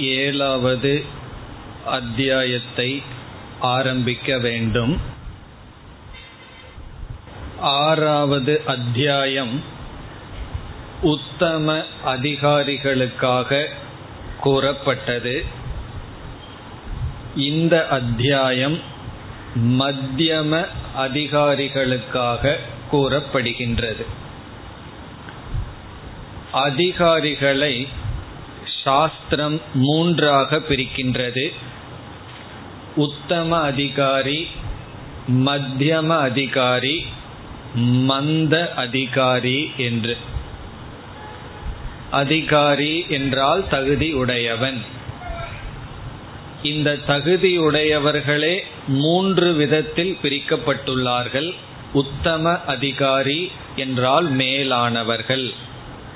ஏழாவது அத்தியாயத்தை ஆரம்பிக்க வேண்டும். ஆறாவது அத்தியாயம் உத்தம அதிகாரிகளுக்காக கூறப்பட்டது. இந்த அத்தியாயம் மத்தியம அதிகாரிகளுக்காக கூறப்படுகின்றது. அதிகாரிகளை சாஸ்திரம் மூன்றாக பிரிக்கின்றது. உத்தம அதிகாரி மத்தியம அதிகாரி மந்த அதிகாரி என்று. அதிகாரி என்றால் தகுதி உடையவன். இந்த தகுதியுடையவர்களே மூன்று விதத்தில் பிரிக்கப்பட்டுள்ளார்கள். உத்தம அதிகாரி என்றால் மேலானவர்கள்.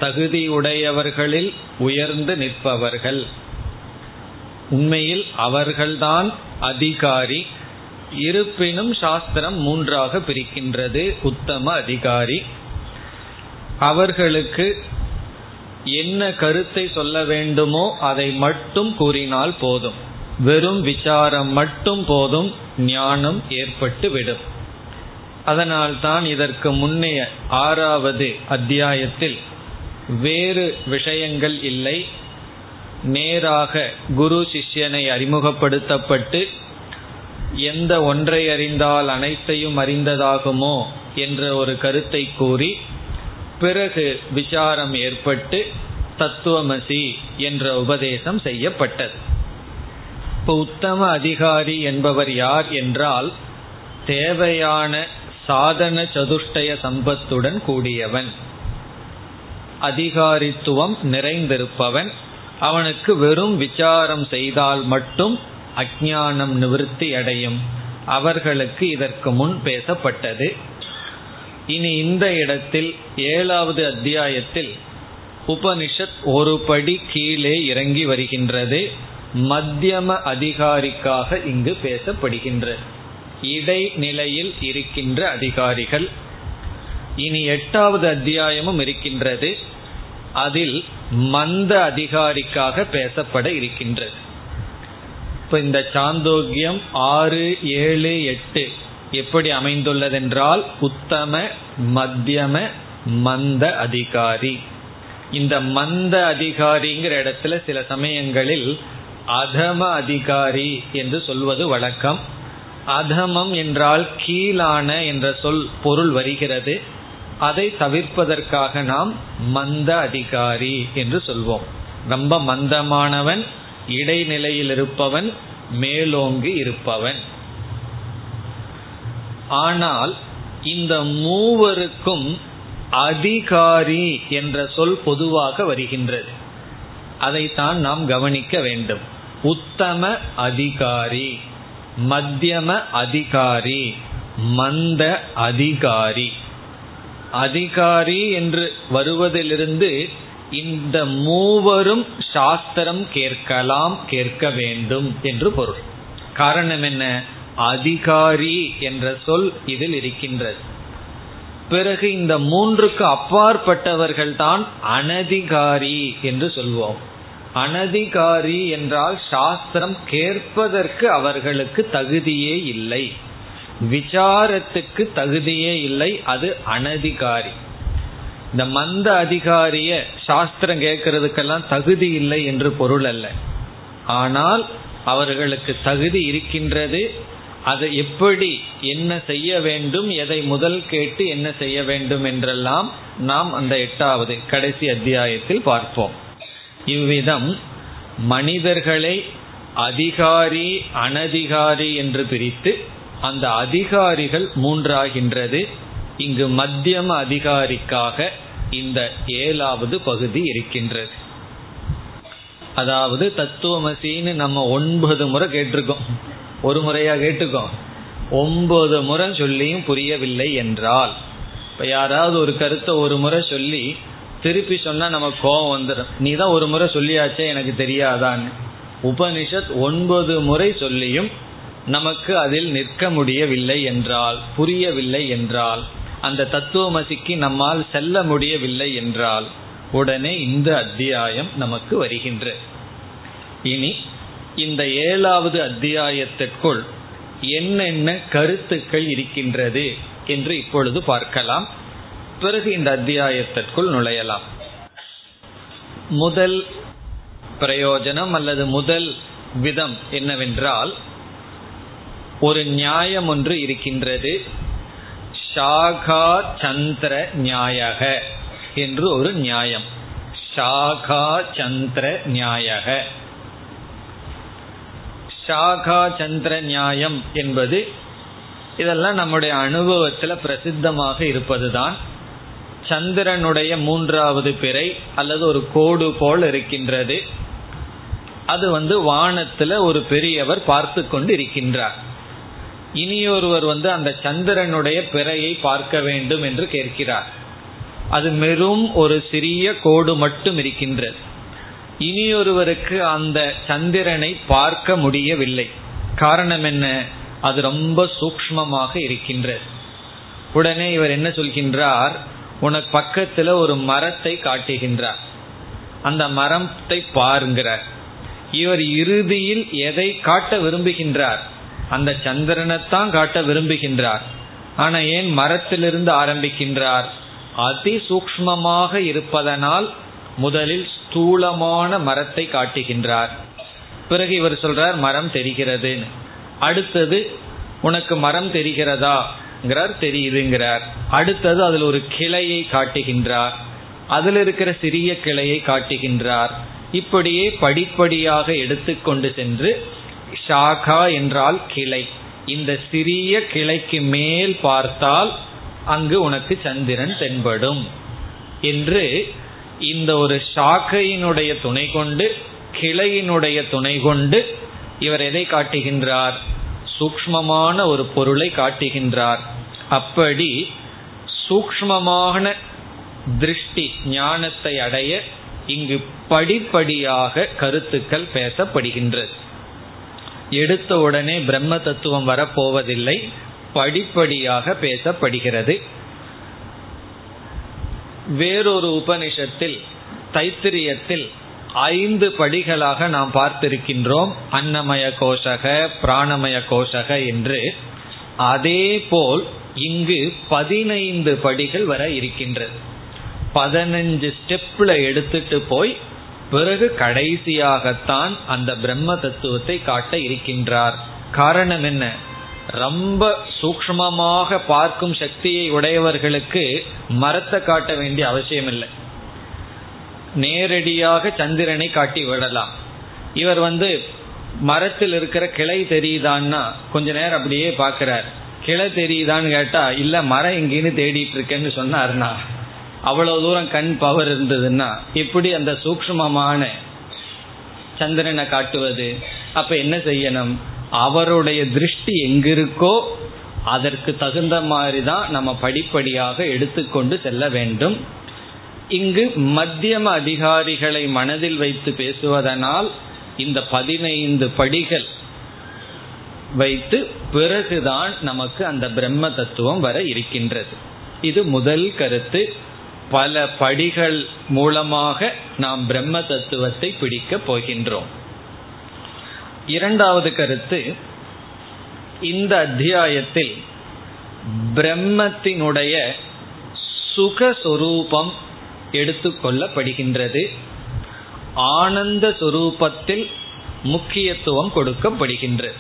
தகுதியுடையவர்களில் உயர்ந்து நிற்பவர்கள். உண்மையில் அவர்கள்தான் அதிகாரி. இருப்பினும் சாஸ்திரம் மூன்றாக பிரிக்கின்றது. உத்தம அதிகாரி. அவர்களுக்கு என்ன கருத்தை சொல்ல வேண்டுமோ அதை மட்டும் கூறினால் போதும். வெறும் விசாரம் மட்டும் போதும் ஞானம் ஏற்பட்டு விடும். அதனால்தான் இதற்கு முன்னைய ஆறாவது அத்தியாயத்தில் வேறு விஷயங்கள் இல்லை. நேராக குரு சிஷ்யனை அறிமுகப்படுத்தப்பட்டு எந்த ஒன்றை அறிந்தால் அனைத்தையும் அறிந்ததாகுமோ என்ற ஒரு கருத்தை கூறி பிறகு விசாரம் ஏற்பட்டு தத்துவமசி என்ற உபதேசம் செய்யப்பட்டது. இப்போ உத்தம அதிகாரி என்பவர் யார் என்றால் தேவையான சாதன சதுஷ்டய சம்பத்துடன் கூடியவன். அதிகாரித்துவம் நிறைந்திருப்பவன். அவனுக்கு வெறும் விசாரம் செய்தால் மட்டும் அஜானம் நிவர்த்தி அடையும். அவர்களுக்கு இதற்கு முன் பேசப்பட்டது. இனி இந்த இடத்தில் ஏழாவது அத்தியாயத்தில் உபனிஷத் ஒரு படி கீழே இறங்கி வருகின்றது. மத்தியம அதிகாரிக்காக இங்கு பேசப்படுகின்றது இடைநிலையில் இருக்கின்ற அதிகாரிகள். இனி எட்டாவது அத்தியாயமும் இருக்கின்றது. அதில் மந்த அதிகாரிக்காக பேசப்பட இருக்கின்றது. இப்போ இந்த சாந்தோக்கியம் ஆறு ஏழு எட்டு எப்படி அமைந்துள்ளதென்றால் உத்தம மத்தியம மந்த அதிகாரி. இந்த மந்த அதிகாரிங்கிற இடத்துல சில சமயங்களில் அதம அதிகாரி என்று சொல்வது வழக்கம். அதமம் என்றால் கீழான என்ற சொல் பொருள் வருகிறது. அதை தவிர்ப்பதற்காக நாம் மந்த அதிகாரி என்று சொல்வோம். ரொம்ப மந்தமானவன் இடைநிலையில் இருப்பவன் மேலோங்கி இருப்பவன். ஆனால் இந்த மூவருக்கும் அதிகாரி என்ற சொல் பொதுவாக வருகின்றது. அதைத்தான் நாம் கவனிக்க வேண்டும். உத்தம அதிகாரி மத்தியம அதிகாரி மந்த அதிகாரி. அதிகாரி என்று வருவதிலிருந்து இந்த மூவரும் சாஸ்திரம் கேட்கலாம் கேட்க வேண்டும் என்று பொருள். காரணம் என்ன? அதிகாரி என்ற சொல் இதில் இருக்கின்றது. பிறகு இந்த மூன்றுக்கு அப்பாற்பட்டவர்கள் தான் அனதிகாரி என்று சொல்வோம். அனதிகாரி என்றால் சாஸ்திரம் கேட்பதற்கு அவர்களுக்கு தகுதியே இல்லை. விசாரத்துக்கு தகுதியே இல்லை அது அனதிகாரி. இந்த மந்த அதிகாரிய சாஸ்திரம் கேட்கறதுக்கெல்லாம் தகுதி இல்லை என்று பொருள் அல்ல. ஆனால் அவர்களுக்கு தகுதி இருக்கின்றது அதை எப்படி என்ன செய்ய வேண்டும் எதை முதல் கேட்டு என்ன செய்ய வேண்டும் என்றெல்லாம் நாம் அந்த எட்டாவது கடைசி அத்தியாயத்தில் பார்ப்போம். இவ்விதம் மனிதர்களை அதிகாரி அனதிகாரி என்று பிரித்து அந்த அதிகாரிகள் மூன்றாகின்றது. இங்கு மத்தியம அதிகாரிக்காக இந்த ஏழாவது பகுதி இருக்கின்றது. அதாவது தத்துவமசின்னு நம்ம ஒன்பது முறை கேட்டிருக்கோம். ஒரு முறையா கேட்டுக்கோம் ஒன்பது முறை சொல்லியும் புரியவில்லை என்றால் இப்ப யாராவது ஒரு கருத்தை ஒரு முறை சொல்லி திருப்பி சொன்னா நம்ம கோபம் வந்துடும் நீ தான் ஒரு முறை சொல்லியாச்சே எனக்கு தெரியாதான்னு. உபனிஷத் ஒன்பது முறை சொல்லியும் நமக்கு அதில் நிற்க முடியவில்லை என்றால் புரியவில்லை என்றால் அந்த தத்துவமசிக்கு நம்மால் செல்ல முடியவில்லை என்றால் உடனே இந்த அத்தியாயம் நமக்கு வருகின்ற. இனி இந்த ஏழாவது அத்தியாயத்திற்குள் என்னென்ன கருத்துக்கள் இருக்கின்றது என்று இப்பொழுது பார்க்கலாம். பிறகு இந்த அத்தியாயத்திற்குள் நுழையலாம். முதல் பிரயோஜனம் அல்லது முதல் விதம் என்னவென்றால் ஒரு நியாயம் ஒன்று இருக்கின்றது. ஷாகா சந்திர நியாயக என்று ஒரு நியாயம். ஷாகா சந்திர நியாயக. ஷாகா சந்திர நியாயம் என்பது இதெல்லாம் நம்முடைய அனுபவத்தில் பிரசித்தமாக இருப்பதுதான். சந்திரனுடைய மூன்றாவது பிறை அல்லது ஒரு கோடு போல் இருக்கின்றது. அது வந்து வானத்தில் ஒரு பெரியவர் பார்த்து கொண்டு இருக்கின்றார் இனியொருவர் வந்து அந்த சந்திரனுடைய பிறையை பார்க்க வேண்டும் என்று கேட்கிறார். அது மெரும் ஒரு சிறிய கோடு மட்டும் இருக்கின்றது. இனியொருவருக்கு அந்த சந்திரனை பார்க்க முடியவில்லை. காரணம் என்ன? அது ரொம்ப சூக்மமாக இருக்கின்றது. உடனே இவர் என்ன சொல்கின்றார்? உனக்கு பக்கத்தில் ஒரு மரத்தை காட்டுகின்றார். அந்த மரத்தை பாருங்கிறார். இவர் இறுதியில் எதை காட்ட விரும்புகின்றார்? அந்த சந்திரனைத்தான் காட்ட விரும்புகின்றார். ஆனா ஏன் மரத்திலிருந்து ஆரம்பிக்கின்றார்? அதி சூக்மமாக இருப்பதனால் முதலில் ஸ்தூலமான மரத்தை காட்டுகின்றார். பிறகு இவர் சொல்றார் மரம் தெரிகிறது அடுத்தது உனக்கு மரம் தெரிகிறதா? தெரியுதுங்கிறார். அடுத்தது அதில் ஒரு கிளையை காட்டுகின்றார். அதில் இருக்கிற சிறிய கிளையை காட்டுகின்றார். இப்படியே படிப்படியாக எடுத்துக்கொண்டு சென்று ஷாகா என்றால் கிளை. இந்த சிறிய கிளைக்கு மேல் பார்த்தால் அங்கு உனக்கு சந்திரன் தென்படும். என்று இந்த ஒரு ஷாக்கையினுடைய துணை கொண்டு கிளையினுடைய துணை கொண்டு இவர் எதை காட்டுகின்றார்? சூக்மமான ஒரு பொருளை காட்டுகின்றார். அப்படி சூக்மமான திருஷ்டி ஞானத்தை அடைய இங்கு படிப்படியாக கருத்துக்கள் பேசப்படுகின்றது. எடுத்த உடனே பிரம்ம தத்துவம் வரப்போவதில்லை. படிப்படியாக பேசப்படுகிறது. வேறொரு உபனிஷத்தில் தைத்திரியத்தில் ஐந்து படிகளாக நாம் பார்த்திருக்கின்றோம். அன்னமய கோஷக பிராணமய கோஷக என்று. அதே போல் இங்கு பதினைந்து படிகள் வர இருக்கின்றது. பதினஞ்சு ஸ்டெப்ல எடுத்துட்டு போய் பிறகு கடைசியாகத்தான் அந்த பிரம்ம தத்துவத்தை காட்ட இருக்கின்றார். காரணம் என்ன? ரொம்ப சூக்மமாக பார்க்கும் சக்தியை உடையவர்களுக்கு மரத்தை காட்ட வேண்டிய அவசியம் இல்லை. நேரடியாக சந்திரனை காட்டி விடலாம். இவர் வந்து மரத்தில் இருக்கிற கிளை தெரியுதான்னா கொஞ்ச நேரம் அப்படியே பார்க்கிறார். கிளை தெரியுதான்னு கேட்டா இல்ல மரம் எங்கேன்னு தேடிட்டு இருக்கேன்னு சொன்னார்னா அவ்வளவு தூரம் கண் பவர் இருந்ததுன்னா எப்படி அந்த சூக்மமான சந்திரனை காட்டுவது. அப்ப என்ன செய்யணும்? அவருடைய திருஷ்டி எங்கிருக்கோ அதற்கு தகுந்த மாதிரி தான் நம்ம படிப்படியாக எடுத்துக்கொண்டு செல்ல வேண்டும். இங்கு மத்தியம அதிகாரிகளை மனதில் வைத்து பேசுவதனால் இந்த பதினைந்து படிகள் வைத்து பிறகுதான் நமக்கு அந்த பிரம்ம தத்துவம் வர இருக்கின்றது. இது முதல் கருத்து. பல படிகள் மூலமாக நாம் பிரம்ம தத்துவத்தை பிடிக்கப் போகின்றோம். இரண்டாவது கருத்து இந்த அத்தியாயத்தில் பிரம்மத்தினுடைய சுகஸ்வரூபம் எடுத்துக்கொள்ளப்படுகின்றது ஆனந்த சுரூபத்தில் முக்கியத்துவம் கொடுக்கப்படுகின்றது.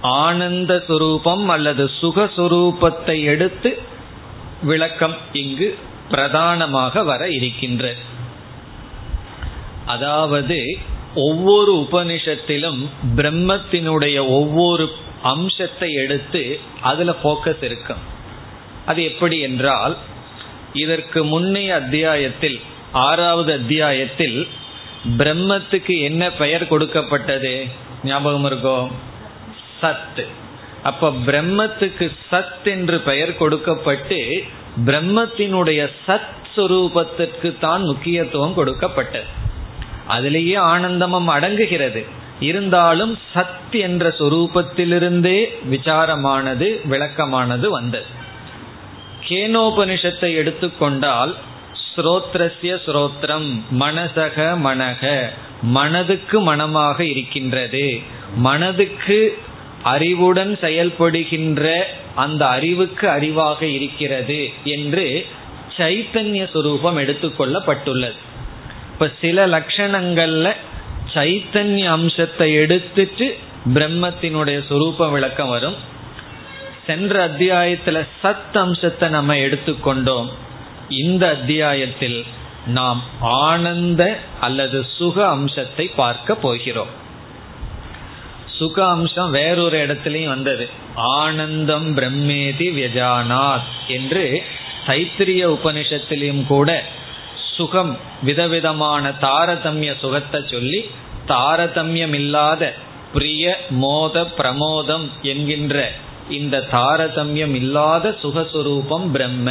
ஆனந்த சுரூபம் அல்லது சுகஸ்வரூபத்தை எடுத்து விளக்கம் இங்கு பிரதானமாக வர இருக்கின்ற. அதாவது ஒவ்வொரு உபனிஷத்திலும் பிரம்மத்தினுடைய ஒவ்வொரு அம்சத்தை எடுத்து அதுல போக்கஸ் இருக்கும். அது எப்படி என்றால் இதற்கு முன்னைய அத்தியாயத்தில் ஆறாவது அத்தியாயத்தில் பிரம்மத்துக்கு என்ன பெயர் கொடுக்கப்பட்டது? ஞாபகம் இருக்கும் சத் அப்ப பிரம்மத்துக்கு சத் என்று பெயர் கொடுக்கப்பட்டு பிரம்மத்தினுடைய சத் சுரூபத்திற்கு தான் முக்கியத்துவம் கொடுக்கப்பட்டது. அதிலேயே ஆனந்தமும் அடங்குகிறது. இருந்தாலும் சத் என்ற சொரூபத்திலிருந்தே விசாரமானது விளக்கமானது வந்தது. கேனோபனிஷத்தை எடுத்துக்கொண்டால் ஸ்ரோத்ரஸ்ய ஸ்ரோத்ரம் மனசக மனக மனதுக்கு மனமாக இருக்கின்றது. மனதுக்கு அறிவுடன் செயல்படுகின்ற அந்த அறிவுக்கு அறிவாக இருக்கிறது என்று சைத்தன்ய சுரூபம் எடுத்துக்கொள்ளப்பட்டுள்ளது இப்ப சில லட்சணங்கள்ல சைத்தன்ய அம்சத்தை எடுத்துட்டு பிரம்மத்தினுடைய சுரூப விளக்கம் வரும். சென்ற அத்தியாயத்துல சத் அம்சத்தை நம்ம எடுத்துக்கொண்டோம் இந்த அத்தியாயத்தில் நாம் ஆனந்த அல்லது சுக அம்சத்தை பார்க்க போகிறோம். சுக அம்சம் வேறொரு இடத்துலையும் வந்தது. ஆனந்தம் பிரம்மேதி வியஜானாத் என்று தைத்திரிய உபனிஷத்திலையும் கூட சுகம் விதவிதமான தாரதமிய சுகத்தை சொல்லி தாரதமியம் இல்லாத பிரிய மோத பிரமோதம் என்கின்ற இந்த தாரதமியம் இல்லாத சுகஸ்வரூபம் பிரம்ம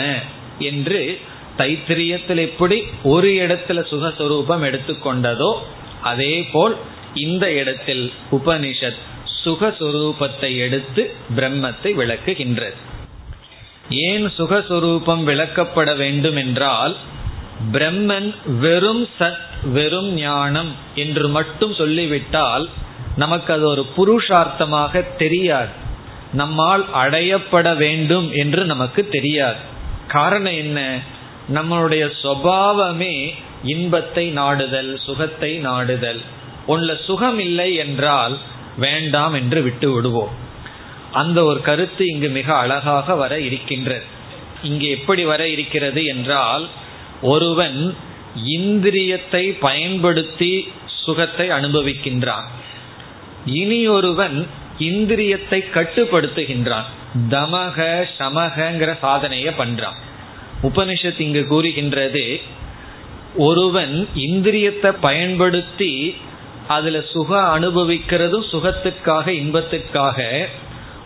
என்று தைத்திரியத்தில் எப்படி ஒரு இடத்துல சுகஸ்வரூபம் எடுத்துக்கொண்டதோ அதே போல் இந்த இடத்தில் உபனிஷத் சுகஸ்வரூபத்தை எடுத்து பிரம்மத்தை விளக்குகின்றது. ஏன் சுகஸ்வரூபம் விளக்கப்பட வேண்டும் என்றால் பிரம்மன் வெறும் சத் வெறும் ஞானம் என்று மட்டும் சொல்லிவிட்டால் நமக்கு அது ஒரு புருஷார்த்தமாக தெரியாது. நம்மால் அடையப்பட வேண்டும் என்று நமக்கு தெரியாது. காரணம் என்ன? நம்மளுடைய சுவாவமே இன்பத்தை நாடுதல் சுகத்தை நாடுதல். உன்ல சுகம் இல்லை என்றால் வேண்டாம் என்று விட்டு விடுவோம். அந்த ஒரு கருத்து இங்கு மிக அழகாக வர இருக்கின்றது. இங்கு எப்படி வர இருக்கிறது என்றால் ஒருவன் இந்திரியத்தை பயன்படுத்தி சுகத்தை அனுபவிக்கின்றான். இனி ஒருவன் இந்திரியத்தை கட்டுப்படுத்துகின்றான். தமக சமகங்கிற சாதனையை பண்றான். உபனிஷத் இங்கு கூறுகின்றது ஒருவன் இந்திரியத்தை பயன்படுத்தி அதுல சுக அனுபவிக்கிறதும் சுகத்துக்காக இன்பத்துக்காக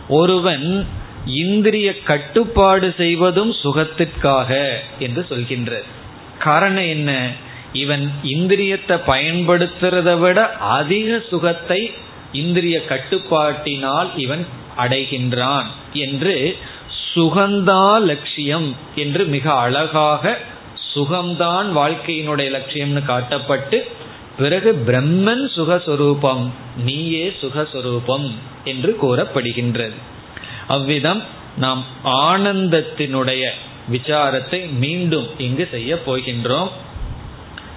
ஒருவன் இந்திரிய கட்டுப்பாடு செய்வதும் சுகத்திற்காக என்று சொல்கின்றது காரணம் என்ன? இவன் இந்திரியத்தை பயன்படுத்துறதை விட அதிக சுகத்தை இந்திரிய கட்டுப்பாட்டினால் இவன் அடைகின்றான் என்று சுகந்தா லட்சியம் என்று மிக அழகாக சுகம்தான் வாழ்க்கையினுடைய லட்சியம்னு காட்டப்பட்டு பிறகு பிரம்மன் சுகஸ்வரூபம் நீயே சுகஸ்வரூபம் என்று கூறப்படுகின்றது. அவ்விதம் நாம் ஆனந்தத்தினுடைய விசாரத்தை மீண்டும் இங்கு செய்ய போகின்றோம்.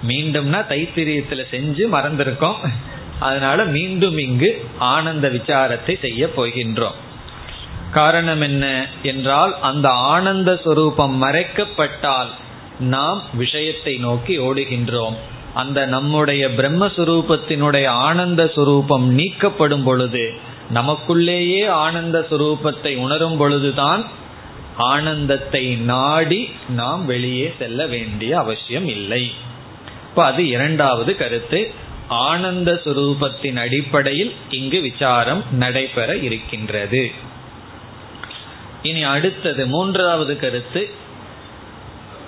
மீண்டும்னா தைத்திரியத்துல செஞ்சு மறந்திருக்கோம். அதனால மீண்டும் இங்கு ஆனந்த விசாரத்தை செய்ய போகின்றோம். காரணம் என்ன என்றால் அந்த ஆனந்த சுரூபம் மறைக்கப்பட்டால் நாம் விஷயத்தை நோக்கி ஓடுகின்றோம். அந்த நம்முடைய பிரம்மஸ்வரூபத்தினுடைய ஆனந்த சுரூபம் நீக்கப்படும் பொழுது நமக்குள்ளேயே ஆனந்த சுரூபத்தை உணரும் பொழுதுதான் ஆனந்தத்தை நாடி நாம் வெளியே செல்ல வேண்டிய அவசியம் இல்லை. இப்ப அது இரண்டாவது கருத்து. ஆனந்த சுரூபத்தின் அடிப்படையில் இங்கு விசாரம் நடைபெற இருக்கின்றது. இனி அடுத்தது மூன்றாவது கருத்து.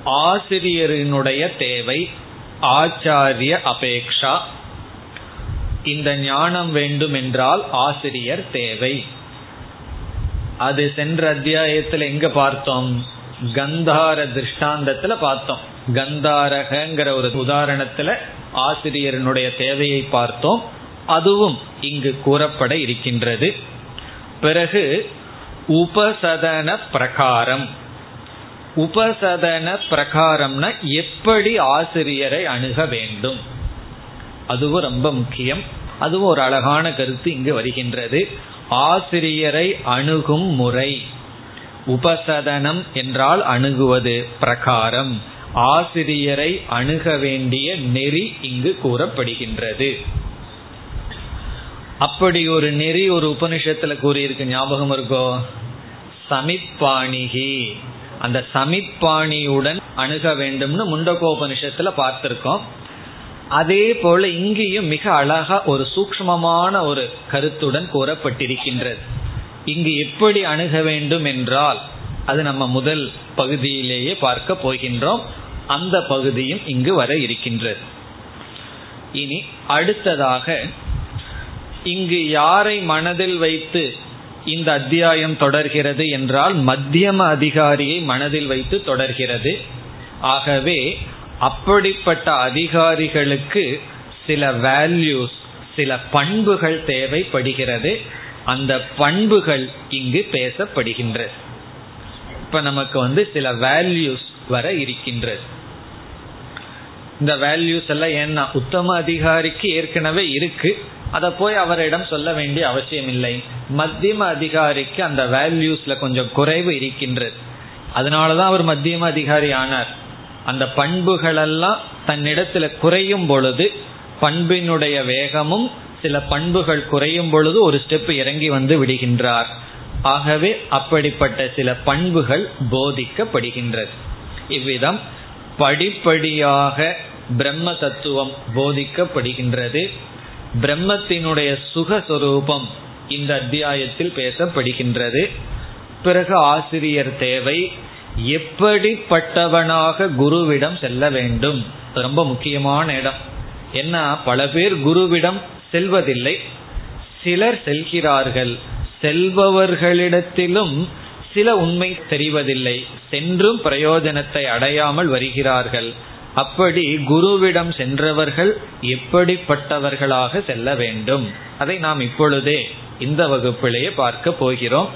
ஆசிரியரினுடைய தேவை ஆச்சாரிய அபேக்ஷா. இந்த ஞானம் வேண்டும் என்றால் ஆசிரியர் தேவை. அது சென்ற அத்தியாயத்தில் எங்க பார்த்தோம்? கந்தார திருஷ்டாந்தத்துல பார்த்தோம். கந்தாரகங்கிற ஒரு உதாரணத்துல ஆசிரியரனுடைய தேவையை பார்த்தோம். அதுவும் இங்கு கூறப்பட இருக்கின்றது. பிறகு உபசதன பிரகாரம். உபசதன பிரகாரம்னா எப்படி ஆசிரியரை அணுக வேண்டும்? அதுவும் ரொம்ப முக்கியம். அதுவும் ஒரு அழகான கருத்து இங்கு வருகின்றது. ஆசிரியரை அணுகும் முறை. உபசதனம் என்றால் அணுகுவது பிரகாரம். ஆசிரியரை அணுக வேண்டிய நெறி இங்கு கூறப்படுகின்றது. அப்படி ஒரு நெறி ஒரு உபனிஷத்துல கூறியிருக்கு ஞாபகம் இருக்கோ? சமிப்பாணிகி. அந்த சமிப்பாணியுடன் அணுக வேண்டும்னு முண்டகோபனிஷத்துல பார்த்திருக்கோம். அதே போல இங்கேயும் மிக அழகா ஒரு சூக்மமான ஒரு கருத்துடன் கூறப்பட்டிருக்கின்றது. இங்கு எப்படி அணுக வேண்டும் என்றால் அது நம்ம முதல் பகுதியிலேயே பார்க்க போகின்றோம். அந்த பகுதியும் இங்கு வர இருக்கின்றது. இனி அடுத்ததாக இங்கு யாரை மனதில் வைத்து இந்த அத்தியாயம் தொடர்கிறது என்றால் மத்தியம அதிகாரியை மனதில் வைத்து தொடர்கிறது. ஆகவே அப்படிப்பட்ட அதிகாரிகளுக்கு சில வேல்யூஸ் சில பண்புகள் தேவைப்படுகிறது. அந்த பண்புகள் இங்கு பேசப்படுகின்றது. இப்ப நமக்கு வந்து சில வேல்யூஸ் வர இருக்கின்றது. இந்த வேல்யூஸ் எல்லாம் ஏன்னா உத்தம அதிகாரிக்கு ஏற்கனவே இருக்கு. அதை போய் அவரிடம் சொல்ல வேண்டிய அவசியம் இல்லை மத்தியம அதிகாரிக்கு அந்த வேல்யூஸ்ல கொஞ்சம் குறைவு இருக்கின்றது. அதனாலதான் அவர் மத்தியம அதிகாரி ஆனார். அந்த பண்புகளெல்லாம் தன்னிடத்தில் தன்னிடத்துல குறையும் பொழுது பண்பினுடைய வேகமும் சில பண்புகள் குறையும் பொழுது ஒரு ஸ்டெப் இறங்கி வந்து விடுகின்றார். ஆகவே அப்படிப்பட்ட சில பண்புகள் போதிக்கப்படுகின்றது. இவ்விதம் படிப்படியாக பிரம்ம தத்துவம் போதிக்கப்படுகின்றது. பிரம்மத்தினுடைய சுகஸ்வரூபம் இந்த அத்தியாயத்தில் பேசப்படுகின்றது. பிறகு ஆசிரியர் தேவை எப்படிப்பட்டவனாக குருவிடம் செல்ல வேண்டும்? ரொம்ப முக்கியமான இடம். என்ன பல பேர் குருவிடம் செல்வதில்லை. சிலர் செல்கிறார்கள். செல்பவர்களிடத்திலும் சில உண்மை தெரிவதில்லை. சென்றும் பிரயோஜனத்தை அடையாமல் வருகிறார்கள். அப்படி குருவிடம் சென்றவர்கள் எப்படிப்பட்டவர்களாக செல்ல வேண்டும்? அதை நாம் இப்பொழுதே இந்த வகுப்பிலேயே பார்க்க போகிறோம்.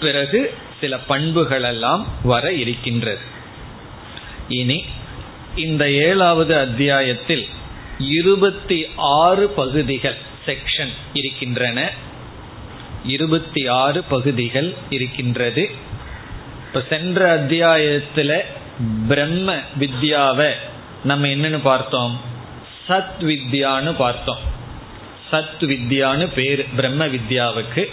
பிறகு சில பண்புகள் எல்லாம் வர இருக்கின்றது. இனி இந்த ஏழாவது அத்தியாயத்தில் இருபத்தி ஆறு பகுதிகள் செக்ஷன் இருக்கின்றன. இருபத்தி ஆறு பகுதிகள் இருக்கின்றது. இப்போ சென்ற அத்தியாயத்தில் பிரம்ம வித்யாவை நம்ம என்னன்னு பார்த்தோம்? சத் வித்யான்னு பார்த்தோம். சத் வித்யான்னு பேர் பிரம்ம வித்யாவுக்கு.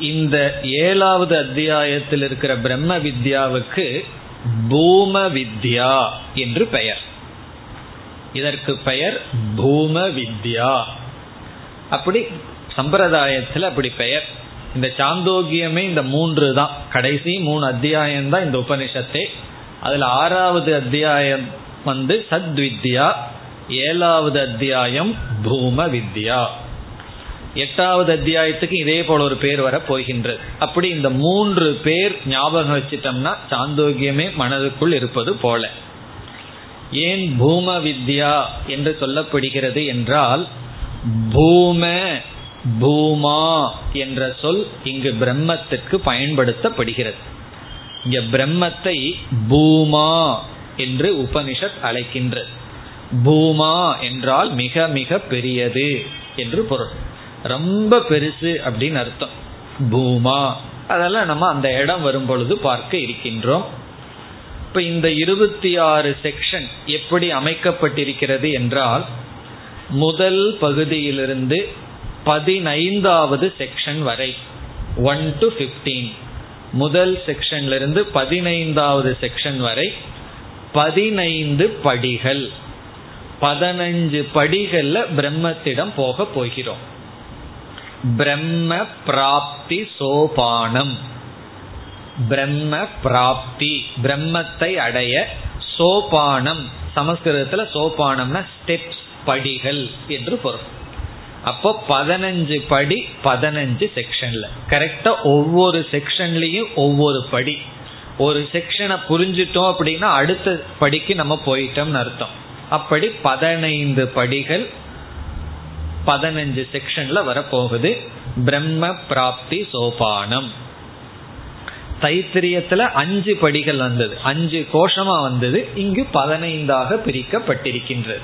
இந்த ஏழாவது அத்தியாயத்தில் இருக்கிற பிரம்ம வித்யாவுக்கு பூம வித்யா என்று பெயர். இதற்கு பெயர் பூம வித்யா. அப்படி சம்பிரதாயத்தில் அப்படி பெயர். இந்த சாந்தோக்கியமே இந்த மூன்று தான். கடைசி மூணு அத்தியாயம் தான் இந்த உபனிஷத்தை. அதுல ஆறாவது அத்தியாயம் வந்து சத்வித்யா ஏழாவது அத்தியாயம் பூம வித்யா எட்டாவது அத்தியாயத்துக்கு இதே போல ஒரு பேர் வர போகின்றது. அப்படி இந்த மூன்று பேர் ஞாபகம் வச்சிட்டோம்னா சாந்தோக்கியமே மனதுக்குள் இருப்பது போல. ஏன் பூம வித்யா என்று சொல்லப்படுகிறது என்றால் பூம பூமா என்ற சொல் இங்கு பிரம்மத்திற்கு பயன்படுத்தப்படுகிறது. இங்க பிரம்மத்தை பூமா என்று உபனிஷத் அழைக்கின்றது பூமா என்றால் மிக மிக பெரியது என்று பொருள். ரொம்ப பெருசு அப்படின்னு அர்த்தம். பூமா. அதெல்லாம் நம்ம அந்த இடம் வரும் பொழுது பார்க்க இருக்கின்றோம். இப்ப இந்த இருபத்தி ஆறு செக்ஷன் எப்படி அமைக்கப்பட்டிருக்கிறது என்றால் முதல் பகுதியிலிருந்து பதினைந்தாவது செக்ஷன் வரை ஒன் டு பிப்டீன் முதல் செக்ஷன்ல இருந்து பதினைந்தாவது செக்ஷன் வரை பதினைந்து படிகள். பதினஞ்சு படிகள்ல பிரம்மத்திடம் போக போகிறோம். பிரம்ம பிராப்தி சோபானம். பிரம்ம பிராப்தி பிரம்மத்தை அடைய சோபானம். சமஸ்கிருதத்துல சோபானம்னா ஸ்டெப்ஸ் படிகள் என்று பொருள். அப்போ பதினஞ்சு படி பதினஞ்சு செக்ஷன்ல கரெக்டா ஒவ்வொரு செக்ஷன்லயும் ஒவ்வொரு படி. ஒரு செக்ஷனை புரிஞ்சிட்டோம் அப்படின்னா அடுத்த படிக்கு நம்ம போயிட்டோம்னு அர்த்தம். அப்படி பதினைந்து படிகள் பதினஞ்சு செக்ஷன்ல வரப்போகுது. பிரம்ம பிராப்தி சோபானம். தைத்திரியத்துல அஞ்சு படிகள் வந்தது. அஞ்சு கோஷமா வந்தது. இங்கு பதினைந்தாக பிரிக்கப்பட்டிருக்கின்றது.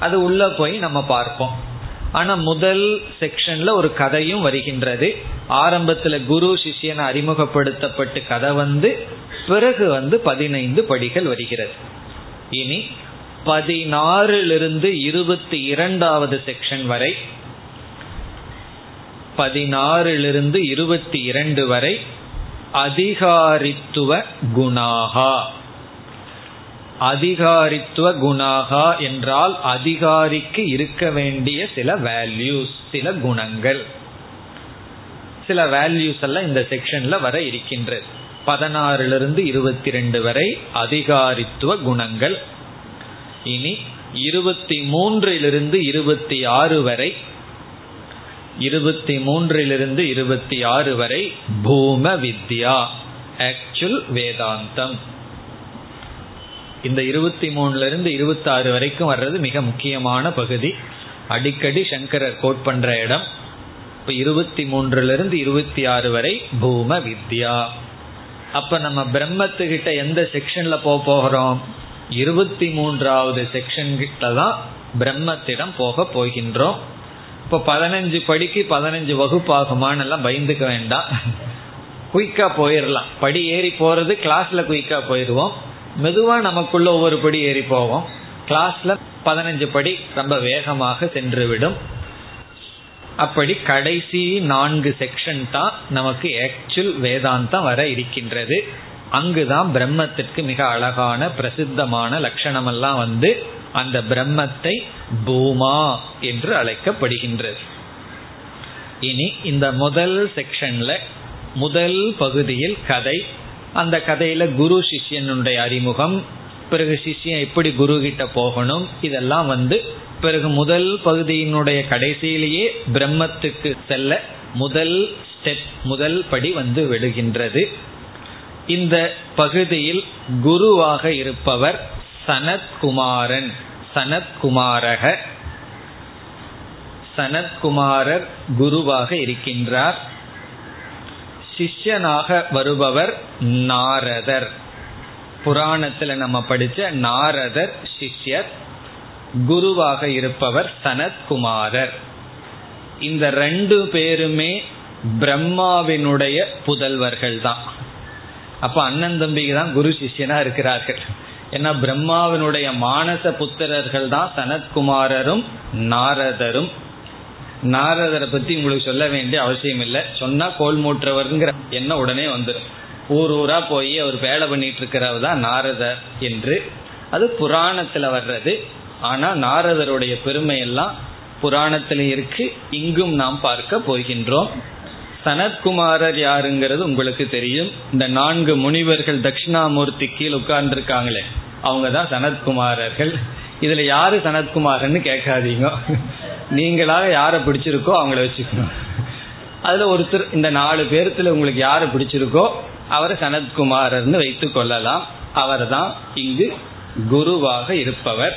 அது உள்ள போய் நம்ம பார்ப்போம். ஆனா முதல் செக்ஷன்ல ஒரு கதையும் வருகின்றது. ஆரம்பத்துல குரு சிஷியனை அறிமுகப்படுத்தப்பட்டு கதை வந்து பிறகு வந்து பதினைந்து படிகள் வருகிறது. இனி பதினாறிலிருந்து இருபத்தி இரண்டாவது செக்ஷன் வரை பதினாறிலிருந்து இருபத்தி இரண்டு வரை அதிகாரித்துவ குணாகா. அதிகாரித்துவ குணாகா என்றால் அதிகாரிக்கு இருக்க வேண்டிய சில வேல்யூஸ் சில குணங்கள். சில வேல்யூஸ் எல்லாம் இந்த செக்ஷன்ல வர இருக்கின்றது. பதினாறிலிருந்து இருபத்தி ரெண்டு வரை அதிகாரித்துவ குணங்கள். இனி இருபத்தி மூன்றிலிருந்து இருபத்தி ஆறு வரை இருபத்தி மூன்றிலிருந்து இருபத்தி ஆறு வரை பூம வித்யா ஆக்சுவல் வேதாந்தம். இந்த இருபத்தி மூணுல இருந்து இருபத்தி ஆறு வரைக்கும் வர்றது மிக முக்கியமான பகுதி. அடிக்கடி சங்கரர் கோட் பண்ற இடம். இப்ப இருபத்தி மூன்றுல இருந்து இருபத்தி ஆறு வரை பூம வித்யா. அப்ப நம்ம பிரம்மத்துக்கிட்ட எந்த செக்ஷன்ல போக போகிறோம்? இருபத்தி மூன்றாவது செக்ஷன் கிட்ட தான் பிரம்மத்திடம் போக போகின்றோம். இப்போ பதினஞ்சு படிக்கு பதினஞ்சு வகுப்பாகுமான்னு எல்லாம் பயந்துக்க வேண்டாம். குயிக்கா போயிடலாம் படி ஏறி போறது கிளாஸ்ல குயிக்கா போயிடுவோம் மெதுவா நமக்குள்ள ஒவ்வொரு படி ஏறி போவோம். கிளாஸ்ல பதினஞ்சு படி ரொம்ப வேகமாக சென்றுவிடும். அப்படி கடைசி நான்கு செக்ஷன் தான் நமக்கு ஆக்சுவல் வேதாந்தம் வர இருக்கின்றது. அங்குதான் பிரம்மத்திற்கு மிக அழகான பிரசித்தமான லட்சணம் எல்லாம் வந்து அந்த பிரம்மத்தை பூமா என்று அழைக்கப்படுகின்றது. இனி இந்த முதல் செக்ஷன்ல முதல் பகுதியில் கதை அந்த கதையில குரு சிஷ்யனுடைய அறிமுகம் பிறகு சிஷ்யன் எப்படி குரு கிட்ட போகணும் இதெல்லாம் வந்து பிறகு முதல் பகுதியினுடைய கடைசியிலேயே பிரம்மத்துக்கு செல்ல முதல் ஸ்டெப் முதல் படி வந்து விடுகின்றது. இந்த பகுதியில் குருவாக இருப்பவர் சனத்குமாரன். சனத்குமாரக சனத்குமாரர் குருவாக இருக்கின்றார். சிஷ்யனாக வருபவர் நாரதர். புராணத்துல நம்ம படிச்ச நாரதர் சிஷ்யர் குருவாக இருப்பவர் சனத்குமாரர். இந்த ரெண்டு பேருமே பிரம்மாவினுடைய புதல்வர்கள் தான். அப்ப அண்ணன் தம்பிக்கு தான் குரு சிஷ்யனா இருக்கிறார்கள். ஏன்னா பிரம்மாவினுடைய மானச புத்திரர்கள் தான் சனத்குமாரரும் நாரதரும். நாரதரை பத்தி உங்களுக்கு சொல்ல வேண்டிய அவசியம் இல்லை. சொன்னா கோல் மூற்றவர்ங்கிற எண்ணம் உடனே வந்துடும் ஊர் ஊரா போய் அவர் வேலை பண்ணிட்டு இருக்கிறவர் தான் நாரதர் என்று. அது புராணத்துல வர்றது. ஆனா நாரதருடைய பெருமை எல்லாம் புராணத்துல இருக்கு. இங்கும் நாம் பார்க்க போகின்றோம். சனத்குமாரர் யாருங்கிறது உங்களுக்கு தெரியும். இந்த நான்கு முனிவர்கள் தட்சிணாமூர்த்தி கீழ் உட்கார்ந்துருக்காங்களே. அவங்க தான் சனத்குமாரர்கள். இதுல யாரு சனத்குமாரன்னு கேட்காதீங்க. நீங்களாக யாரை பிடிச்சிருக்கோ அவங்கள வச்சுக்கணும். அதுல ஒருத்தர் இந்த நாலு பேர்த்துல உங்களுக்கு யாரை பிடிச்சிருக்கோ அவரை சனத்குமாரர்னு வைத்து கொள்ளலாம். அவர் தான் இங்கு குருவாக இருப்பவர்.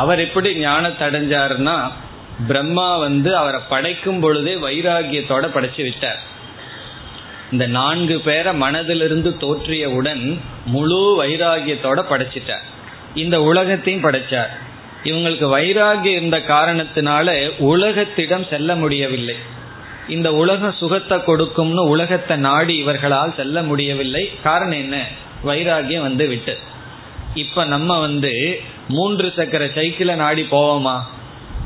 அவர் எப்படி ஞானத்தை அடைஞ்சாருன்னா பிரம்மா வந்து அவரை படைக்கும் பொழுதே வைராகியத்தோட படைச்சு விட்டார். இந்த நான்கு பேரை மனதிலிருந்து தோற்றியவுடன் முழு வைராகியத்தோட படைச்சிட்டார். இந்த உலகத்தையும் படைச்சார். இவங்களுக்கு வைராகியம் இருந்த காரணத்தினால உலகத்திடம் செல்ல முடியவில்லை. இந்த உலக சுகத்தை கொடுக்கும்னு உலகத்தை நாடி இவர்களால் செல்ல முடியவில்லை. காரணம் என்ன? வைராகியம் வந்து விட்டு. இப்ப நம்ம வந்து மூன்று சக்கர சைக்கிளை நாடி போவோமா?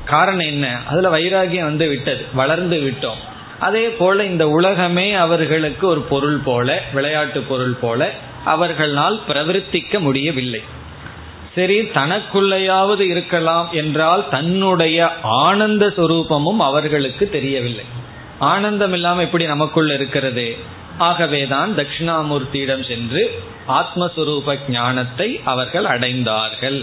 காரணம் என்ன? அதுல வைராகியம் வந்து விட்டது வளர்ந்து விட்டோம். அதே போல இந்த உலகமே அவர்களுக்கு ஒரு பொருள் போல விளையாட்டு பொருள் போல அவர்களால் பிரவர்த்திக்க முடியவில்லை. சரி தனக்குள்ளையாவது இருக்கலாம் என்றால் தன்னுடைய ஆனந்த சுரூபமும் அவர்களுக்கு தெரியவில்லை. ஆனந்தம் இல்லாம எப்படி நமக்குள்ள இருக்கிறது. ஆகவேதான் தட்சிணாமூர்த்தியிடம் சென்று ஆத்மஸ்வரூப ஞானத்தை அவர்கள் அடைந்தார்கள்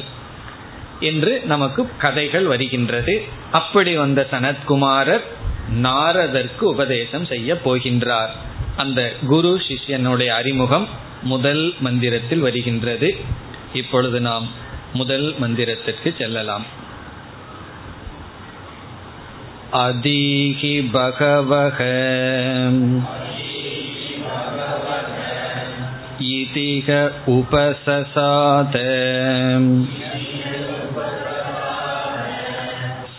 என்று நமக்கு கதைகள் வருகின்றது. அப்படி வந்த சனத்குமாரர் நாரதற்கு உபதேசம் செய்ய போகின்றார். அந்த குரு சிஷ்யனுடைய அறிமுகம் முதல் மந்திரத்தில் வருகின்றது. இப்பொழுது நாம் முதல் மந்திரத்திற்கு செல்லலாம் அதீகி பகவக इतिह उपससाद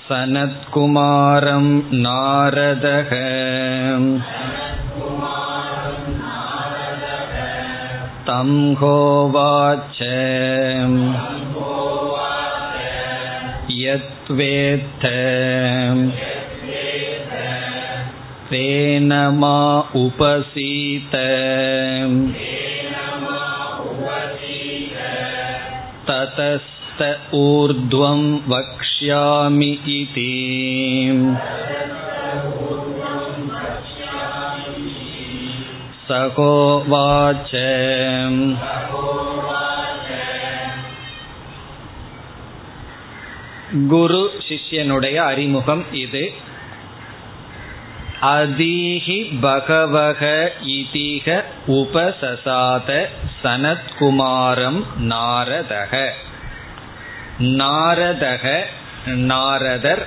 सनत्कुमारं नारदः तं होवाच यत्वेत्थ तेन मा उपसीत ततस्त ऊर्ध्वं वक्ष्यामि इति सहोवाच குரு சிஷ்யனுடைய அறிமுகம் இது. அதீஹி பகவக இதீக உபசசாத சனத்குமாரம் நாரதக. நாரதக நாரதர்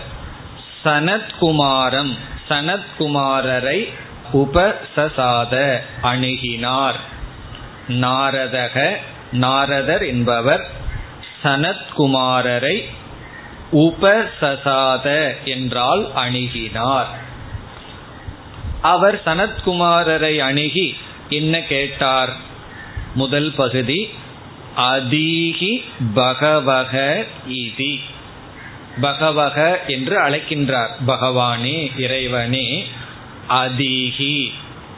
சனத்குமாரம் சனத்குமாரரை உபசசாத அணுகினார். நாரதக நாரதர் என்பவர் சனத்குமாரரை உபசசாத என்றால் அணுகினார். அவர் சனத்குமாரரை அணுகி என்ன கேட்டார்? முதல் பகுதி அதீகி பகவக இதி. பகவக என்று அழைக்கின்றார். பகவானே இறைவனே அதீகி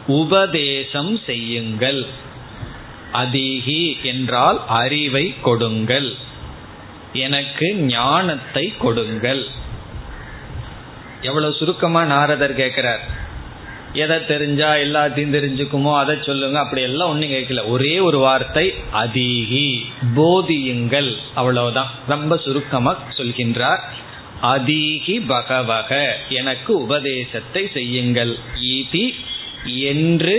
உபதேசம் செய்யுங்கள். அதீகி என்றால் அறிவை கொடுங்கள். எனக்கு ஞானத்தை கொடுங்கள். எவ்வளவு சுருக்கமா நாரதர் கேட்கிறார் எதை தெரிஞ்சா எல்லாத்தையும் தெரிஞ்சுக்குமோ அதை சொல்லுங்க அப்படி எல்லாம் ஒன்றும் கேட்கல ஒரே ஒரு வார்த்தை அதீகி போதியுங்கள் அவ்வளவுதான். ரொம்ப சுருக்கமா சொல்கின்றார். அதீகி பகவக எனக்கு உபதேசத்தை செய்யுங்கள். ஈதி என்று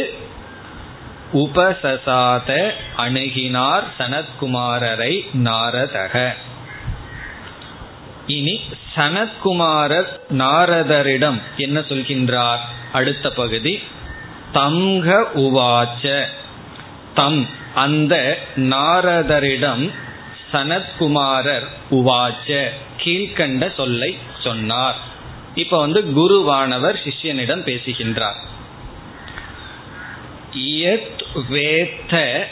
உபசசாத அணுகினார் சனத்குமாரரை நாரதக. இனி சனத்குமாரர் நாரதரிடம் என்ன சொல்கின்றார்? அடுத்த பகுதி தம்க உவாச்ச. தம் அந்த நாரதரிடம் சனத்குமாரர் உவாச்ச கீழ்கண்ட சொல்லை சொன்னார். இப்ப வந்து குருவானவர் சிஷ்யனிடம் பேசுகின்றார். வேத்த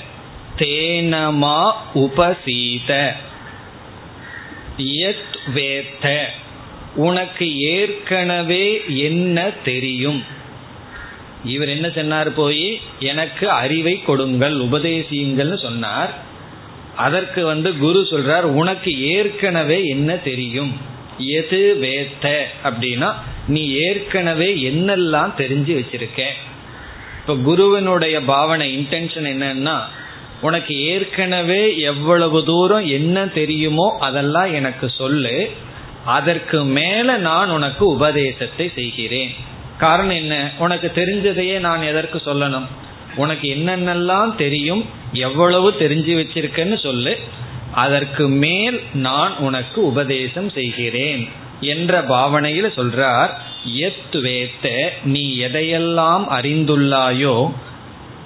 தேனமா உபசீத. யத் வேத்த. உனக்கு ஏற்கனவே என்ன தெரியும்? இவர் என்ன சொன்னார் போய்? எனக்கு அறிவை கொடுங்கள் உபதேசியுங்கள்னு சொன்னார். அதற்கு வந்து குரு சொல்றார் உனக்கு ஏற்கனவே என்ன தெரியும்? எது வேத்த? அப்படின்னா நீ ஏற்கனவே என்னெல்லாம் தெரிஞ்சு வச்சிருக்க. இப்ப குருவனுடைய பாவனை இன்டென்ஷன் என்னன்னா உனக்கு ஏற்கனவே எவ்வளவு தூரம் என்ன தெரியுமோ அதெல்லாம் எனக்கு சொல்லு. அதற்கு மேல நான் உனக்கு உபதேசத்தை செய்கிறேன். காரணம் என்ன? உனக்கு தெரிஞ்சதையே நான் எதற்கு சொல்லணும்? உனக்கு என்னென்னலாம் தெரியும்? எவ்வளவு தெரிஞ்சு வச்சிருக்கன்னு சொல்லு. அதற்கு மேல் நான் உனக்கு உபதேசம் செய்கிறேன் என்ற பாவனையில் சொல்றார். எத் வேத்த நீ எதையெல்லாம் அறிந்துள்ளாயோ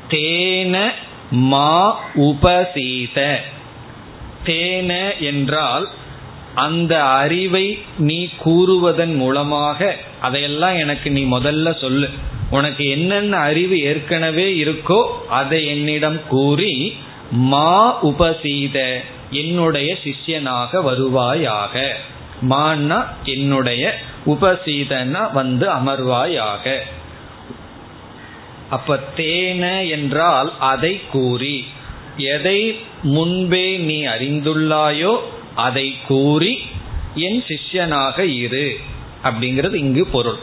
தேன மா உபசீத. தேன என்றால் அந்த அறிவை நீ கூறுவதன் மூலமாக அதையெல்லாம் எனக்கு நீ முதல்ல சொல்லு. உனக்கு என்னென்ன அறிவு ஏற்கனவே இருக்கோ அதை என்னிடம் கூறி மா உபசீத என்னுடைய சிஷ்யனாக வருவாயாக. மான்னா என்னுடைய உபசீதனா வந்து அமர்வாயாக. அப்ப தேன என்றால் அதை கூறி எதை முன்பே நீ அறிந்துள்ளாயோ அதை கூறி என் சிஷ்யனாக இரு அப்படிங்கிறது இங்கு பொருள்.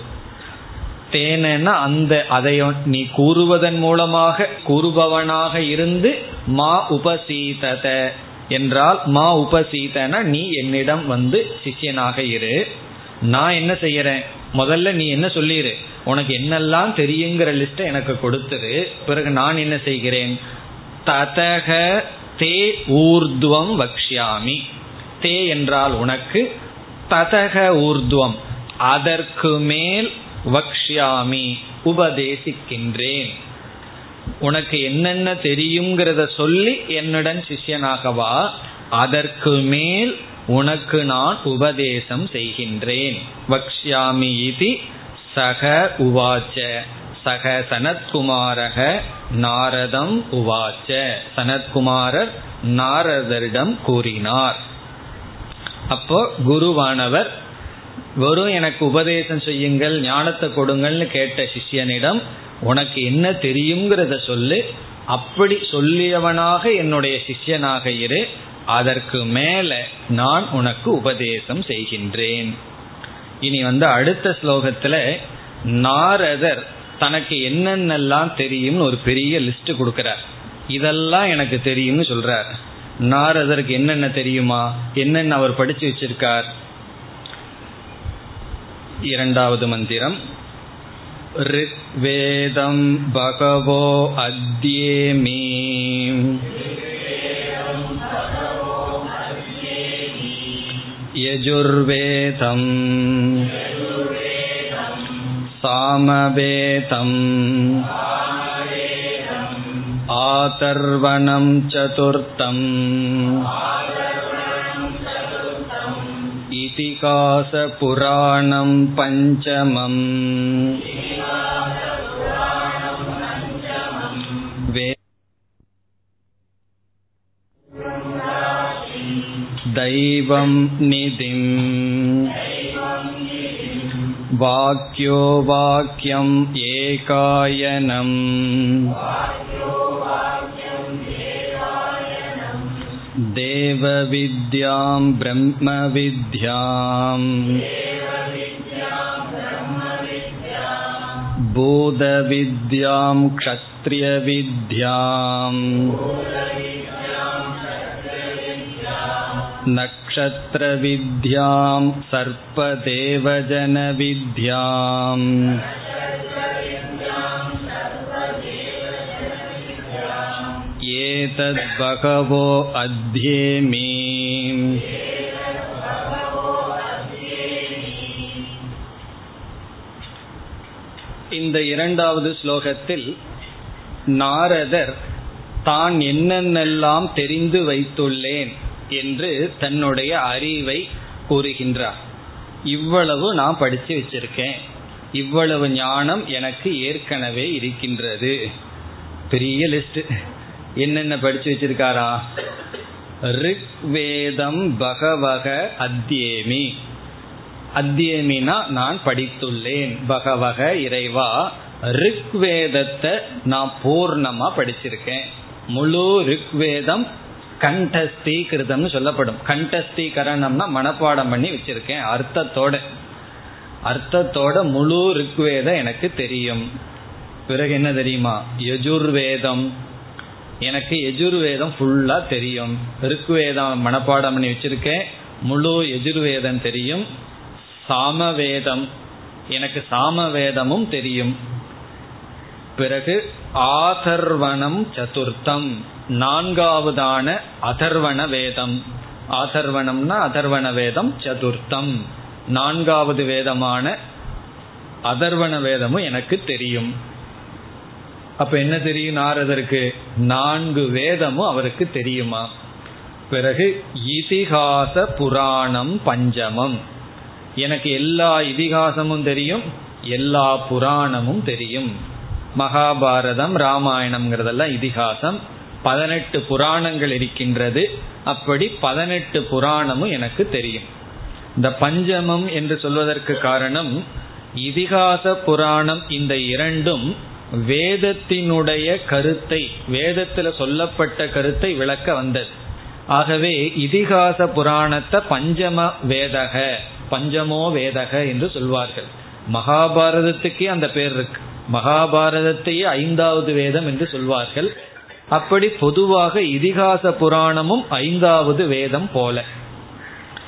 தேனா அந்த அதை நீ கூறுவதன் மூலமாக கூறுபவனாக இருந்து மா உபசீதத என்றால் மா உபசீதன நீ என்னிடம் வந்து சிஷ்யனாக இரு. நான் என்ன செய்யறேன்? முதல்ல நீ என்ன சொல்லிடு உனக்கு என்னெல்லாம் தெரியுங்கிற லிஸ்ட எனக்கு கொடுத்துரு. பிறகு நான் என்ன செய்கிறேன்? ததக தே ஊர்துவம் வக்ஷாமி தே என்றால் உனக்கு ததக ஊர்துவம் அதற்கு மேல் வக்ஷாமி உபதேசிக்கின்றேன். உனக்கு என்னென்ன தெரியுங்கிறத சொல்லி என்னுடன் சிஷ்யனாகவா அதற்கு மேல் உனக்கு நான் உபதேசம் செய்கின்றேன். வக்ஷாமி இது சக உவாச்ச. சக சனத்குமாரக நாரதம் உவாச்ச. சனத்குமாரர் நாரதரிடம் கூறினார். அப்போ குருவானவர் வெறும் எனக்கு உபதேசம் செய்யுங்கள் ஞானத்தை கொடுங்கள்னு கேட்ட சிஷ்யனிடம் உனக்கு என்ன தெரியுங்கிறத சொல்லு. அப்படி சொல்லியவனாக என்னுடைய சிஷ்யனாக இரு. அதற்கு மேல நான் உனக்கு உபதேசம் செய்கின்றேன். இனி வந்து அடுத்த ஸ்லோகத்துல நாரதர் தனக்கு என்னென்னலாம் தெரியும்னு ஒரு பெரிய லிஸ்ட் கொடுக்கிறார் இதெல்லாம் எனக்கு தெரியும்னு சொல்றார் நாரதருக்கு என்னென்ன தெரியுமா என்னென்ன அவர் படிச்சு வச்சிருக்கார் இரண்டாவது மந்திரம் ऋग्वेदं भगवो अद्येमि यजुर्वेदम् सामवेदम् आतर्वणं चतुर्थम् इतिकासपुराणं पञ्चमम् दैवं निधिम् वाक्यो वाक्यम् एकायनम् देवविद्यां ब्रह्मविद्याम् भूतविद्यां क्षत्रियविद्याम् नक्षत्रविद्यां सर्पदेवजनविद्याम् एतद्बहवो अध्येमि இந்த இரண்டாவது ஸ்லோகத்தில் நாரதர் தான் என்னென்னெல்லாம் தெரிந்து வைத்துள்ளேன் என்று தன்னுடைய அறிவை கூறுகின்றார். இவ்வளவு நான் படிச்சு வச்சிருக்கேன். இவ்வளவு ஞானம் எனக்கு ஏற்கனவே இருக்கின்றது. பெரிய லிஸ்ட் என்னென்ன படிச்சு வச்சிருக்காரா? ரிக்வேதம் பகவக அத்தியேமி. அத்தியமினா நான் படித்துள்ளேன். பகவக இறைவா ரிக்வேதத்தை நான் பூர்ணமா படிச்சிருக்கேன். முழு ரிக்வேதம் கண்டஸ்தி கிருதம்னு சொல்லப்படும். கண்டஸ்தி கரணம்னா மனப்பாடம் பண்ணி வச்சிருக்கேன் அர்த்தத்தோட. அர்த்தத்தோட முழு ருக்வேதம் எனக்கு தெரியும். பிறகு என்ன தெரியுமா? யஜுர்வேதம். எனக்கு எஜுர்வேதம் ஃபுல்லா தெரியும். ருக்வேதம் மனப்பாடம் பண்ணி வச்சிருக்கேன் முழு எஜுர்வேதம் தெரியும். சாமவேதம். எனக்கு சாமவேதமும் தெரியும். பிறகு ஆதர்வனம் சதுர்த்தம். நான்காவதான அதர்வண வேதம். ஆதர்வனம்னா அதர்வண வேதம் சதுர்த்தம். நான்காவது வேதமான அதர்வண வேதமும் எனக்கு தெரியும். அப்ப என்ன தெரியும் நாரதற்கு நான்கு வேதமும் அவருக்கு தெரியுமா? பிறகு இதிகாச புராணம் பஞ்சமம். எனக்கு எல்லா இதிகாசமும் தெரியும் எல்லா புராணமும் தெரியும். மகாபாரதம் ராமாயணம்ங்கிறதெல்லாம் இதிகாசம். பதினெட்டு புராணங்கள் இருக்கின்றது. அப்படி பதினெட்டு புராணமும் எனக்கு தெரியும். இந்த பஞ்சமம் என்று சொல்வதற்கு காரணம் இதிகாச புராணம் இந்த இரண்டும் வேதத்தினுடைய கருத்தை வேதத்தில் சொல்லப்பட்ட கருத்தை விளக்க வந்தது. ஆகவே இதிகாச புராணத்தை பஞ்சம வேதக பஞ்சமோ வேதக என்று சொல்வார்கள். மகாபாரதத்துக்கே அந்த பேர் இருக்கு. மகாபாரதத்தையே ஐந்தாவது வேதம் என்று சொல்வார்கள். அப்படி பொதுவாக இதிகாச புராணமும் ஐந்தாவது வேதம் போல.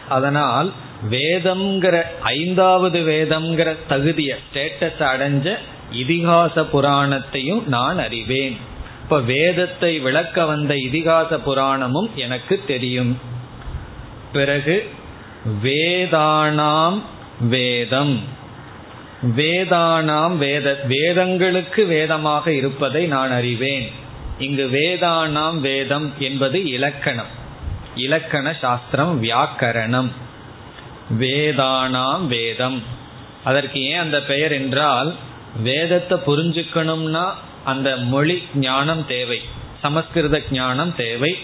அதனால் வேதம்ங்கிற ஐந்தாவது வேதம்ங்கிற தகுதிய ஸ்டேட்டஸ் அடைஞ்ச இதிகாச புராணத்தையும் நான் அறிவேன். இப்ப வேதத்தை விளக்க வந்த இதிகாச புராணமும் எனக்கு தெரியும். பிறகு வேதானாம் வேதம். வேதானாம் வேத வேதங்களுக்கு வேதமாக இருப்பதை நான் அறிவேன். இங்கு வேதானாம் வேதம் என்பது இலக்கணம். இலக்கண சாஸ்திரம் வியாக்கரணம். வேதானாம் வேதம். அதற்கு ஏன் அந்த பெயர் என்றால் வேதத்தை புரிஞ்சுக்கணும்னா அந்த மொழி ஞானம் தேவை சமஸ்கிருத ஞானம் தேவை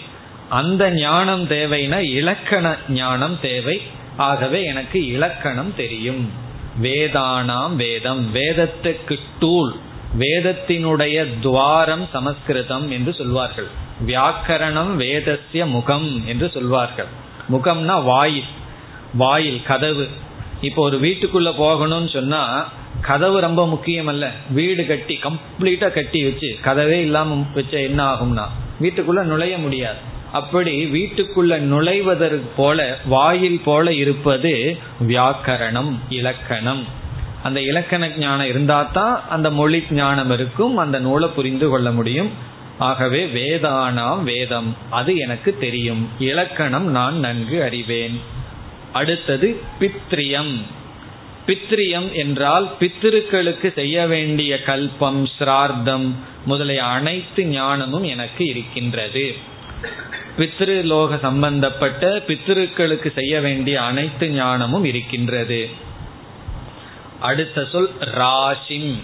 அந்த ஞானம் தேவைனா இலக்கண ஞானம் தேவை. ஆகவே எனக்கு இலக்கணம் தெரியும். வேதானாம் வேதம் வேதத்துக்கு டூல் வேதத்தினுடைய துவாரம் சமஸ்கிருதம் என்று சொல்வார்கள். வியாக்கரணம் வேதசிய முகம் என்று சொல்வார்கள். முகம்னா வாயில். வாயில் கதவு. இப்போ ஒரு வீட்டுக்குள்ள போகணும்னு சொன்னா கதவு ரொம்ப முக்கியம் அல்ல வீடு கட்டி கம்ப்ளீட்டா கட்டி வச்சு கதவே இல்லாம வச்ச என்ன ஆகும்னா வீட்டுக்குள்ள நுழைய முடியாது. அப்படி வீட்டுக்குள்ள நுழைவதற்கு போல வாயில் போல இருப்பது வியாக்கரணம் இலக்கணம். அந்த இலக்கண ஞானம் இருந்தா தான் அந்த மொழி ஞானம் இருக்கும் அந்த நூலை புரிந்து கொள்ள முடியும். ஆகவே வேதானாம் வேதம் அது எனக்கு தெரியும். இலக்கணம் நான் நன்கு அறிவேன். அடுத்தது பித்ரியம். பித்ரியம் என்றால் பித்திருக்களுக்கு செய்ய வேண்டிய கல்பம் சிரார்த்தம் முதலிய அனைத்து ஞானமும் எனக்கு இருக்கின்றது. பித்ருலோக சம்பந்தப்பட்ட பித்திருக்களுக்கு செய்ய வேண்டிய அனைத்து ஞானமும் இருக்கின்றது. அடுத்த சொல் ராசிம்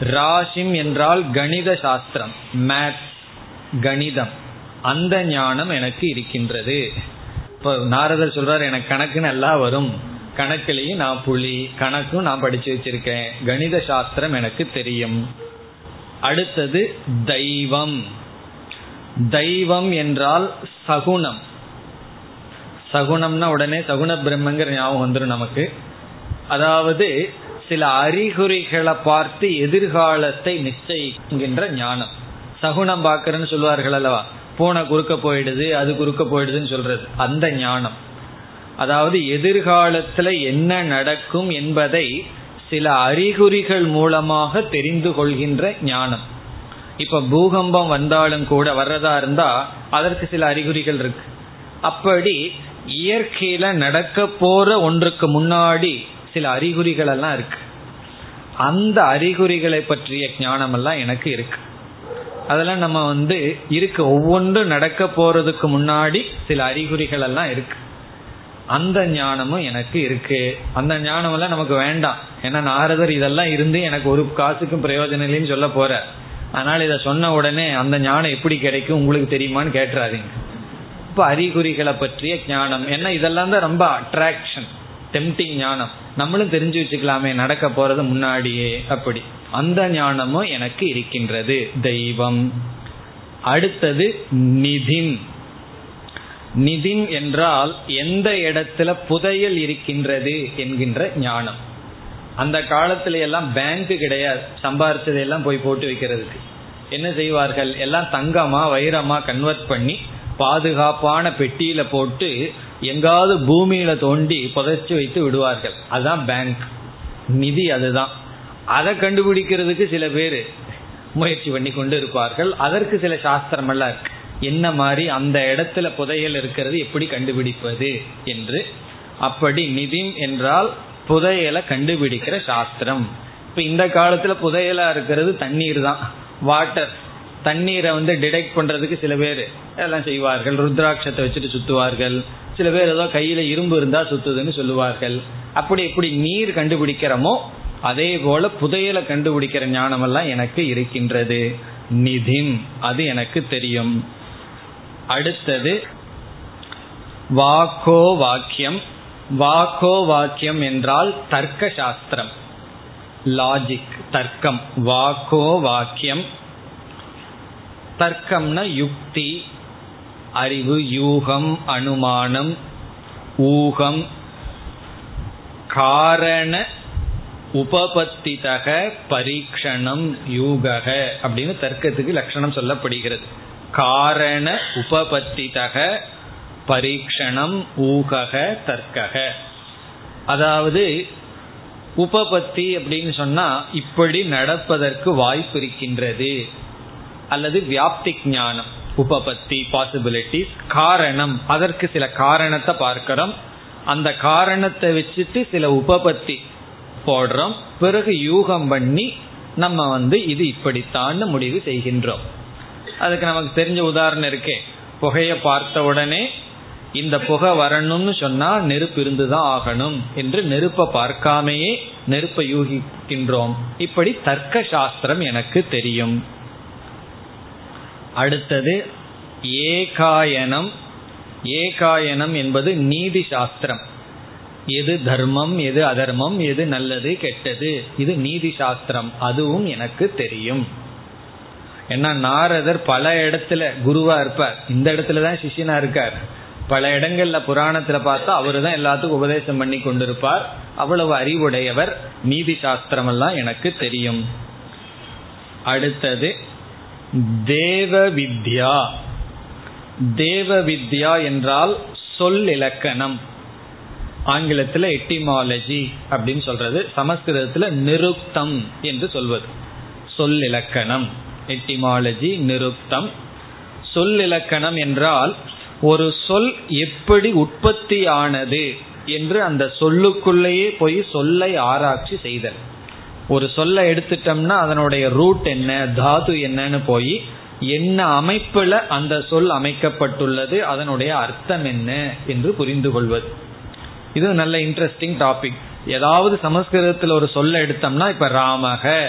ராசிம் என்றால் கணித சாஸ்திரம் மேத்ஸ் கணிதம். அந்த ஞானம் எனக்கு இருக்கின்றது. இப்போ நாரதர் சொல்றார் எனக்கு கணக்கு நல்லா வரும். கணக்குலையும் நான் புலி கணக்கும் நான் படிச்சு வச்சிருக்கேன். கணித சாஸ்திரம் எனக்கு தெரியும். அடுத்தது தெய்வம். தெய்வம் என்றால் சகுணம் சகுணம்னா உடனே சகுண பிரம்மங்கிற ஞாபகம் வந்துடும் நமக்கு. அதாவது சில அறிகுறிகளை பார்த்து எதிர்காலத்தை நிச்சயிக்கின்ற ஞானம். சகுனம் பார்க்கறன்னு சொல்லுவார்கள் அல்லவா? பூனை குறுக்க போயிடுது அது குறுக்க போயிடுதுன்னு சொல்றது. அந்த ஞானம். அதாவது எதிர்காலத்துல என்ன நடக்கும் என்பதை சில அறிகுறிகள் மூலமாக தெரிந்து கொள்கின்ற ஞானம். இப்ப பூகம்பம் வந்தாலும் கூட வர்றதா இருந்தா அதற்கு சில அறிகுறிகள் இருக்கு. அப்படி இயற்கையில நடக்க போற ஒன்றுக்கு முன்னாடி சில அறிகுறிகள் எல்லாம் இருக்கு. அந்த அறிகுறிகளை பற்றிய ஞானம் எல்லாம் எனக்கு இருக்கு. அதெல்லாம் நம்ம வந்து இருக்கு. ஒவ்வொன்றும் நடக்க போறதுக்கு முன்னாடி சில அறிகுறிகள் எல்லாம் இருக்கு. அந்த ஞானமும் எனக்கு இருக்கு. அந்த ஞானம் எல்லாம் நமக்கு வேண்டாம். ஏன்னா நாரதர் இதெல்லாம் இருந்து எனக்கு ஒரு காசுக்கும் பிரயோஜனம் இல்லைன்னு சொல்ல போற. அதனால இதை சொன்ன உடனே அந்த ஞானம் எப்படி கிடைக்கும் உங்களுக்கு தெரியுமான்னு கேட்டுறாதீங்க. இப்ப அறிகுறிகளை பற்றிய ஞானம். ஏன்னா இதெல்லாம் தான் ரொம்ப அட்ராக்ஷன் டெம்டிங் ஞானம். நம்மளும் தெரிஞ்சு வச்சுக்கலாமே நடக்க போறது முன்னாடியே அப்படி. அந்த ஞானமும் எனக்கு இருக்கின்றது. தெய்வம். அடுத்தது நிதின். நிதின் என்றால் எந்த இடத்துல புதையல் இருக்கின்றது என்கின்ற ஞானம். அந்த காலத்துல எல்லாம் பேங்க் கிடையாது. சம்பாரிச்சதையெல்லாம் போய் போட்டு வைக்கிறதுக்கு. என்ன செய்வார்கள்? எல்லாம் தங்கமா வைரமா கன்வெர்ட் பண்ணி பாதுகாப்பான பெட்டியில போட்டு எங்காவது பூமியில தோண்டி புதைச்சி வைத்து விடுவார்கள். அதுதான் பேங்க் நிதி அதுதான். அதை கண்டுபிடிக்கிறதுக்கு சில பேர் முயற்சி பண்ணி கொண்டு இருப்பார்கள். அதற்கு சில சாஸ்திரம் எல்லாம் இருக்கு. என்ன மாதிரி அந்த இடத்துல புதையல் இருக்கிறது எப்படி கண்டுபிடிப்பது என்று. அப்படி நிதி என்றால் புதையலை கண்டுபிடிக்கிற சாஸ்திரம். இப்ப இந்த காலத்துல புதையலா இருக்கிறது தண்ணீர் தான். வாட்டர் தண்ணீரை வந்து டிடெக்ட் பண்றதுக்கு சில பேர் எல்லாம் செய்வார்கள். ருத்ராட்சத்தை வச்சுட்டு சுத்துவார்கள். சில பேர் ஏதோ கையில இரும்பு இருந்தா சுத்துதுன்னு சொல்லுவார்கள். அப்படி எப்படி நீர் கண்டுபிடிக்கிறோமோ அதே போல புதையலை கண்டுபிடிக்கிற ஞானம் எல்லாம் எனக்கு இருக்கின்றது. நிதிம் அது எனக்கு தெரியும். அடுத்தது வாக்கோ வாக்கியம். வாக்கோ வாக்கியம் என்றால் தர்க்க சாஸ்திரம் லாஜிக் தர்க்கம். வாக்கோ வாக்கியம். தர்க்கம்னா யுக்தி. அறிவு யூகம் அனுமானம் ஊகம் காரண உபபத்திதக பரீக்ஷணம் யூகக அப்படின்னு தர்க்கத்துக்கு லட்சணம் சொல்லப்படுகிறது. காரண உபபத்திதக பரீக்ஷணம் ஊகக தர்க்கக. அதாவது உபபத்தி அப்படின்னு சொன்னா இப்படி நடப்பதற்கு வாய்ப்பு இருக்கின்றது. அல்லது வியாப்தி ஞானம். உபபத்தி பாசிபிலிட்டிஸ் காரணம். அதற்கு சில காரணத்தை பார்க்கிறோம். அந்த காரணத்தை வச்சுட்டு சில உபபத்தி போடுறோம். பிறகு யூகம் பண்ணி நம்ம வந்து இது இப்படித்தான் முடிவு செய்கின்றோம். அதுக்கு நமக்கு தெரிஞ்ச உதாரணம் இருக்கே. புகையை பார்த்த உடனே இந்த புகை வரணும்னு சொன்னா நெருப்பு இருந்துதான் ஆகணும் என்று நெருப்பை பார்க்காமையே நெருப்பை யூகிக்கின்றோம். இப்படி தர்க்க சாஸ்திரம் எனக்கு தெரியும். அடுத்தது ஏகாயனம். ஏகாயனம் என்பது நீதி சாஸ்திரம். எது தர்மம் எது அதர்மம் எது நல்லது கெட்டது. இது நீதி சாஸ்திரம். அதுவும் எனக்கு தெரியும். ஏன்னா நாரதர் பல இடத்துல குருவா இருப்பார். இந்த இடத்துல தான் சிஷியனா இருக்கார். பல இடங்கள்ல புராணத்துல பார்த்தா அவரு தான் எல்லாத்துக்கும் உபதேசம் பண்ணி கொண்டிருப்பார். அவ்வளவு அறிவுடையவர். நீதி சாஸ்திரம் எல்லாம் எனக்கு தெரியும். அடுத்தது தேவ வித்யா தேவ வித்யா என்றால் சொல் இலக்கணம். ஆங்கிலத்தில் எட்டிமாலஜி அப்படின்னு சொல்றது. சமஸ்கிருதத்தில் நிருக்தம் என்று சொல்வது. சொல் இலக்கணம். எட்டிமாலஜி நிருக்தம். சொல் இலக்கணம் என்றால் ஒரு சொல் எப்படி உற்பத்தி ஆனது என்று அந்த சொல்லுக்குள்ளேயே போய் சொல்லை ஆராய்ச்சி செய்தல். ஒரு சொல்லை எடுத்துட்டோம்னா அதனுடைய ரூட் என்ன தாது என்னன்னு போய் என்ன அமைப்புல அந்த சொல் அமைக்கப்பட்டுள்ளது அதனுடைய அர்த்தம் என்ன என்று புரிந்து கொள்வது. இது நல்ல இன்ட்ரெஸ்டிங் டாபிக் ஏதாவது சமஸ்கிருதத்தில் ஒரு சொல்ல எடுத்தோம்னா இப்ப ராமக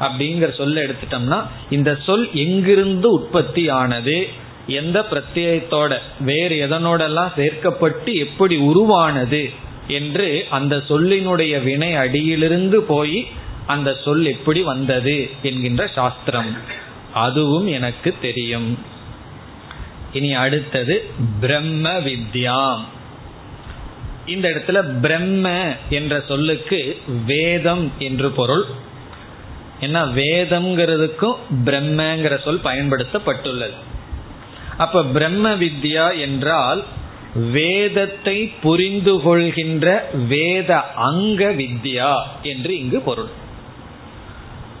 அப்படிங்கிற சொல்ல எடுத்துட்டோம்னா இந்த சொல் எங்கிருந்து உற்பத்தி ஆனது எந்த பிரத்யேகத்தோட வேறு எதனோடெல்லாம் சேர்க்கப்பட்டு எப்படி உருவானது என்று அந்த சொல்லினுடைய வினை அடியிலிருந்து போய் அந்த சொல் எப்படி வந்தது என்கின்ற சாஸ்திரம். அதுவும் எனக்கு தெரியும். இனி அடுத்தது பிரம்ம வித்யாம். இந்த இடத்துல பிரம்ம என்ற சொல்லுக்கு வேதம் என்று பொருள். ஏன்னா வேதம்ங்கிறதுக்கும் பிரம்மங்கிற சொல் பயன்படுத்தப்பட்டுள்ளது. அப்ப பிரம்ம வித்யா என்றால் வேதத்தை புரிந்து கொள்கின்ற வேத அங்க வித்யா என்று இங்கு பொருள்.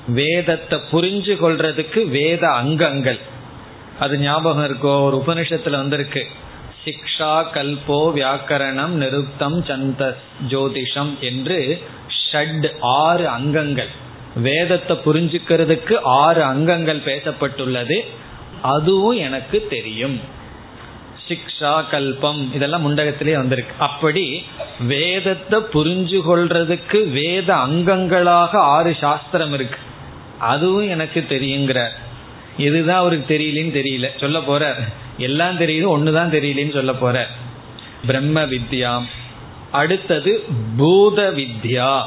வேதத்தை புரிஞ்சு கொள்றதுக்கு வேத அங்கங்கள். அது ஞாபகம் இருக்கோ? ஒரு உபனிஷத்துல வந்திருக்கு. சிக்ஷா கல்போ வியாக்கரணம் நிருத்தம் சந்த ஜோதிஷம் என்று ஷட் ஆறு அங்கங்கள். வேதத்தை புரிஞ்சுக்கிறதுக்கு ஆறு அங்கங்கள் பேசப்பட்டுள்ளது. அதுவும் எனக்கு தெரியும். சிக்ஷா கல்பம் இதெல்லாம் முண்டகத்திலே வந்திருக்கு. அப்படி வேதத்தை புரிஞ்சு கொள்றதுக்கு வேத அங்கங்களாக ஆறு சாஸ்திரம் இருக்கு. அதுவும் எனக்கு தெரியுங்கிறார். இதுதான் அவருக்கு தெரியலன்னு தெரியல. சொல்ல போற எல்லாம் தெரியுது ஒண்ணுதான் தெரியலன்னு சொல்ல போற பிரம்ம வித்யாம். அடுத்தது பூத வித்யா.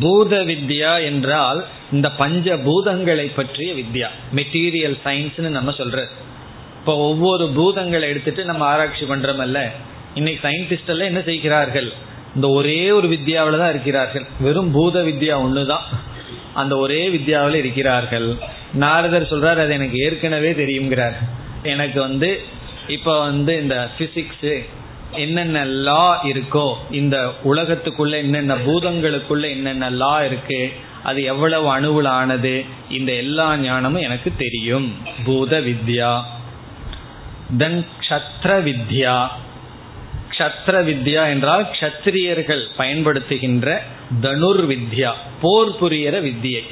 பூத வித்யா என்றால் இந்த பஞ்ச பூதங்களை பற்றிய வித்யா. மெட்டீரியல் சயின்ஸ்னு நம்ம சொல்ற இப்போ ஒவ்வொரு பூதங்களை எடுத்துட்டு நம்ம ஆராய்ச்சி பண்றோமல்ல. இன்னைக்கு சயின்டிஸ்ட் எல்லாம் என்ன செய்கிறார்கள்? இந்த ஒரே ஒரு வித்யாவில் தான் இருக்கிறார்கள். வெறும் பூத வித்யா ஒண்ணுதான். அந்த ஒரே வித்யாவில் இருக்கிறார்கள். நாரதர் சொல்றார் அது எனக்கு ஏற்கனவே தெரியுங்கிறார் எனக்கு வந்து இப்ப வந்து இந்த பிசிக்ஸ் என்னென்ன லா இருக்கோ இந்த உலகத்துக்குள்ள என்னென்ன பூதங்களுக்குள்ள என்னென்ன லா இருக்கு அது எவ்வளவு அணுவுல ஆனது இந்த எல்லா ஞானமும் எனக்கு தெரியும். பூத வித்யா. தென் க்ஷத்ர வித்யா. சத்ர வித்யா என்றால் க்ஷத்ரியர்கள் பயன்படுத்துகின்ற தனுர் வித்யா போர் புரியற வித்தியை.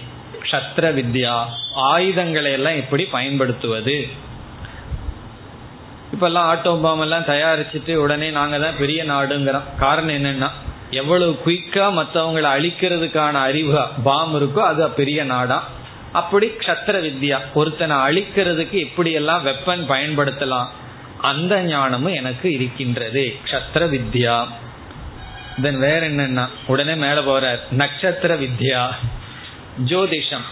க்ஷத்ர வித்யா ஆயுதங்களை எல்லாம் எப்படி பயன்படுத்துவது? இப்பெல்லாம் ஆட்டோபாம் எல்லாம் தயாரிச்சுட்டு உடனே நாங்க தான் பெரிய நாடுங்கிறோம். காரணம் என்னன்னா எவ்வளவு குயிக்கா மற்றவங்களை அழிக்கிறதுக்கான அறிவு பாம் இருக்கோ அது பெரிய நாடா. அப்படி க்ஷத்திர வித்யா ஒருத்தனை அழிக்கிறதுக்கு எப்படி எல்லாம் வெப்பன் பயன்படுத்தலாம். அந்த ஞானமும் எனக்கு இருக்கின்றது. கஷத்திர வித்யா. தென் வேற என்னன்னா உடனே மேல போற நட்சத்திர வித்யா. ஜோதிஷம்.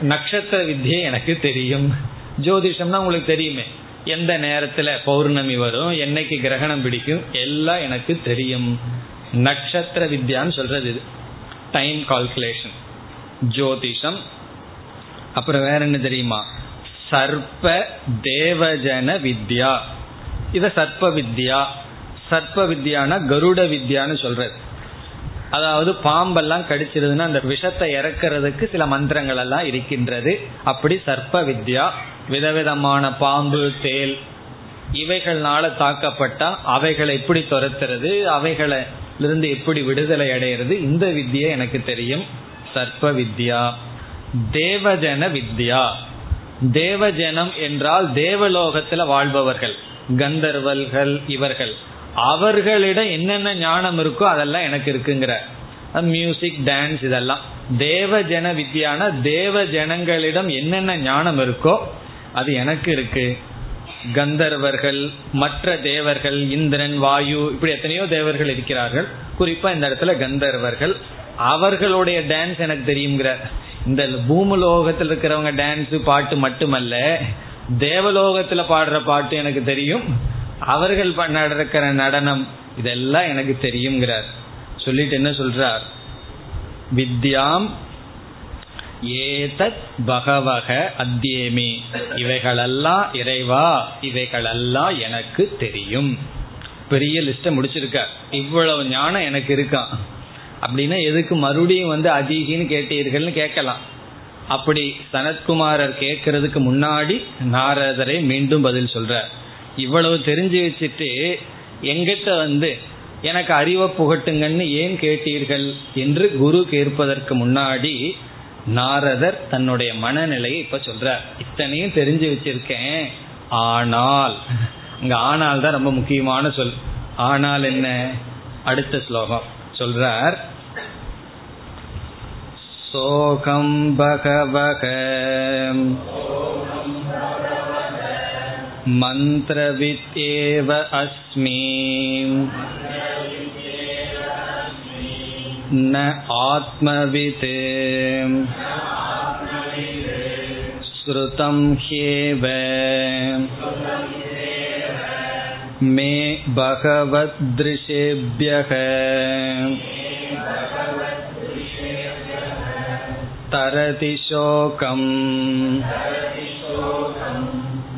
நட்சத்திர வித்யை எனக்கு தெரியும். ஜோதிஷம்னா உங்களுக்கு தெரியுமே. எந்த நேரத்துல பௌர்ணமி வரும் என்னைக்கு கிரகணம் பிடிக்கும் எல்லாம் எனக்கு தெரியும். நட்சத்திர வித்யான்னு சொல்றது இது. டைம் கால்குலேஷன் ஜோதிஷம். அப்புறம் வேற என்ன தெரியுமா? சர்ப்ப தேவஜன வித்யா. இத சர்ப்ப வித்யா. சர்ப்ப வித்யானா கருட வித்யான்னு சொல்றது. அதாவது பாம்பெல்லாம் கடிச்சிருதுன்னா அந்த விஷத்தை இறக்கிறதுக்கு சில மந்திரங்கள் எல்லாம் இருக்கின்றது. அப்படி சர்ப்ப வித்யா. விதவிதமான பாம்பு தேல் இவைகள்னால தாக்கப்பட்டா அவைகளை எப்படி துரத்துறது அவைகளை இருந்து எப்படி விடுதலை அடைகிறது இந்த வித்யா எனக்கு தெரியும். சர்ப்ப வித்யா. தேவஜன வித்யா. தேவஜனம் என்றால் தேவலோகத்துல வாழ்பவர்கள் கந்தர்வல்கள் இவர்கள். அவர்களிடம் என்னென்ன ஞானம் இருக்கோ அதெல்லாம் எனக்கு இருக்குங்கிற. மியூசிக் டான்ஸ் இதெல்லாம். தேவ ஜன வித்யான தேவ ஜனங்களிடம் என்னென்ன ஞானம் இருக்கோ அது எனக்கு இருக்கு. கந்தர்வர்கள் மற்ற தேவர்கள் இந்திரன் வாயு இப்படி எத்தனையோ தேவர்கள் இருக்கிறார்கள். குறிப்பா இந்த இடத்துல கந்தர்வர்கள். அவர்களுடைய டான்ஸ் எனக்கு தெரியுங்கிற. இந்த பூமலோகத்தில் இருக்கிறவங்க டான்ஸ் பாட்டு மட்டுமல்ல தேவலோகத்துல பாடுற பாட்டு எனக்கு தெரியும். அவர்கள் நடக்கிற நடனம் இதெல்லாம் எனக்கு தெரியுங்கிறார் சொல்லிட்டு என்ன சொல்றார்? வித்யாம் ஏதத் பகவக அத்தியேமி. இவைகளெல்லாம் இறைவா இவைகளெல்லாம் எனக்கு தெரியும். பெரிய லிஸ்ட முடிச்சிருக்க இவ்வளவு ஞானம் எனக்கு இருக்கான் அப்படின்னா எதுக்கு மறுபடியும் வந்து அதிகின்னு கேட்டீர்கள்னு கேட்கலாம். அப்படி சனத்குமாரர் கேட்கறதுக்கு முன்னாடி நாரதரை மீண்டும் பதில் சொல்கிறார் இவ்வளவு தெரிஞ்சு வச்சுட்டு எங்கிட்ட வந்து எனக்கு அறிவை புகட்டுங்கன்னு ஏன் கேட்டீர்கள்? என்று குரு கேட்பதற்கு முன்னாடி நாரதர் தன்னுடைய மனநிலையை இப்ப சொல்கிறார் இத்தனையும் தெரிஞ்சு வச்சிருக்கேன். ஆனால் அங்க ஆனால் தான் ரொம்ப முக்கியமான சொல். ஆனால் என்ன? அடுத்த ஸ்லோகம். சொல்றார் சோகம் பகவக मन्त्रवित्येव अस्मि न आत्मवित् श्रुतं ह्येव मे भगवदृशेभ्यः तरति शोकम्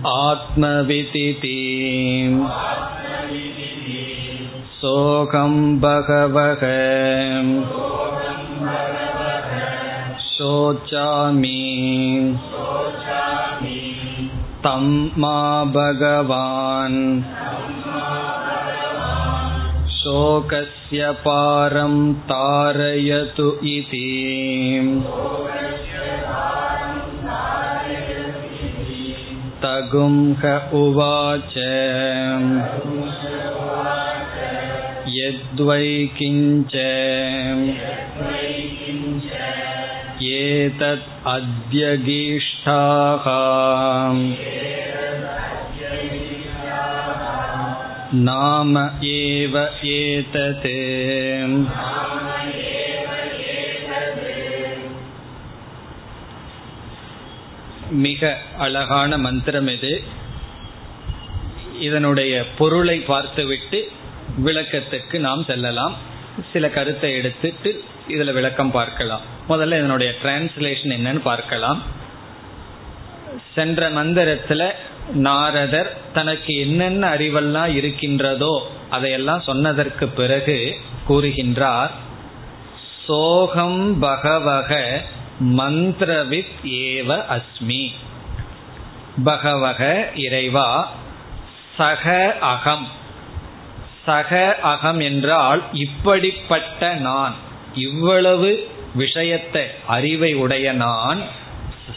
आत्मविदिति सोऽहं बहवः शोचामि तं मा भगवान् शोकस्य पारं तारयतु इति तगुंह उवाच यद्वै किञ्च ஏதத் அத்யகீஷ்டாக நாம ஏவ ஏததே மிக அழகான மந்திரம் இது. இதனுடைய பொருளை பார்த்துவிட்டு விளக்கத்துக்கு நாம் செல்லலாம். சில கருத்தை எடுத்துட்டு இதில் விளக்கம் பார்க்கலாம். முதல்ல இதனுடைய டிரான்ஸ்லேஷன் என்னன்னு பார்க்கலாம். சென்ற மந்திரத்துல நாரதர் தனக்கு என்னென்ன அறிவெல்லாம் இருக்கின்றதோ அதையெல்லாம் சொன்னதற்கு பிறகு கூறுகின்றார் சோகம் பகவக மந்திரவித் ஏவ அஸ்மி. பகவக இறைவா சக அகம். சக அகம் என்றால் இப்படிப்பட்ட நான். இவ்வளவு விஷயத்தை அறிவை உடைய நான்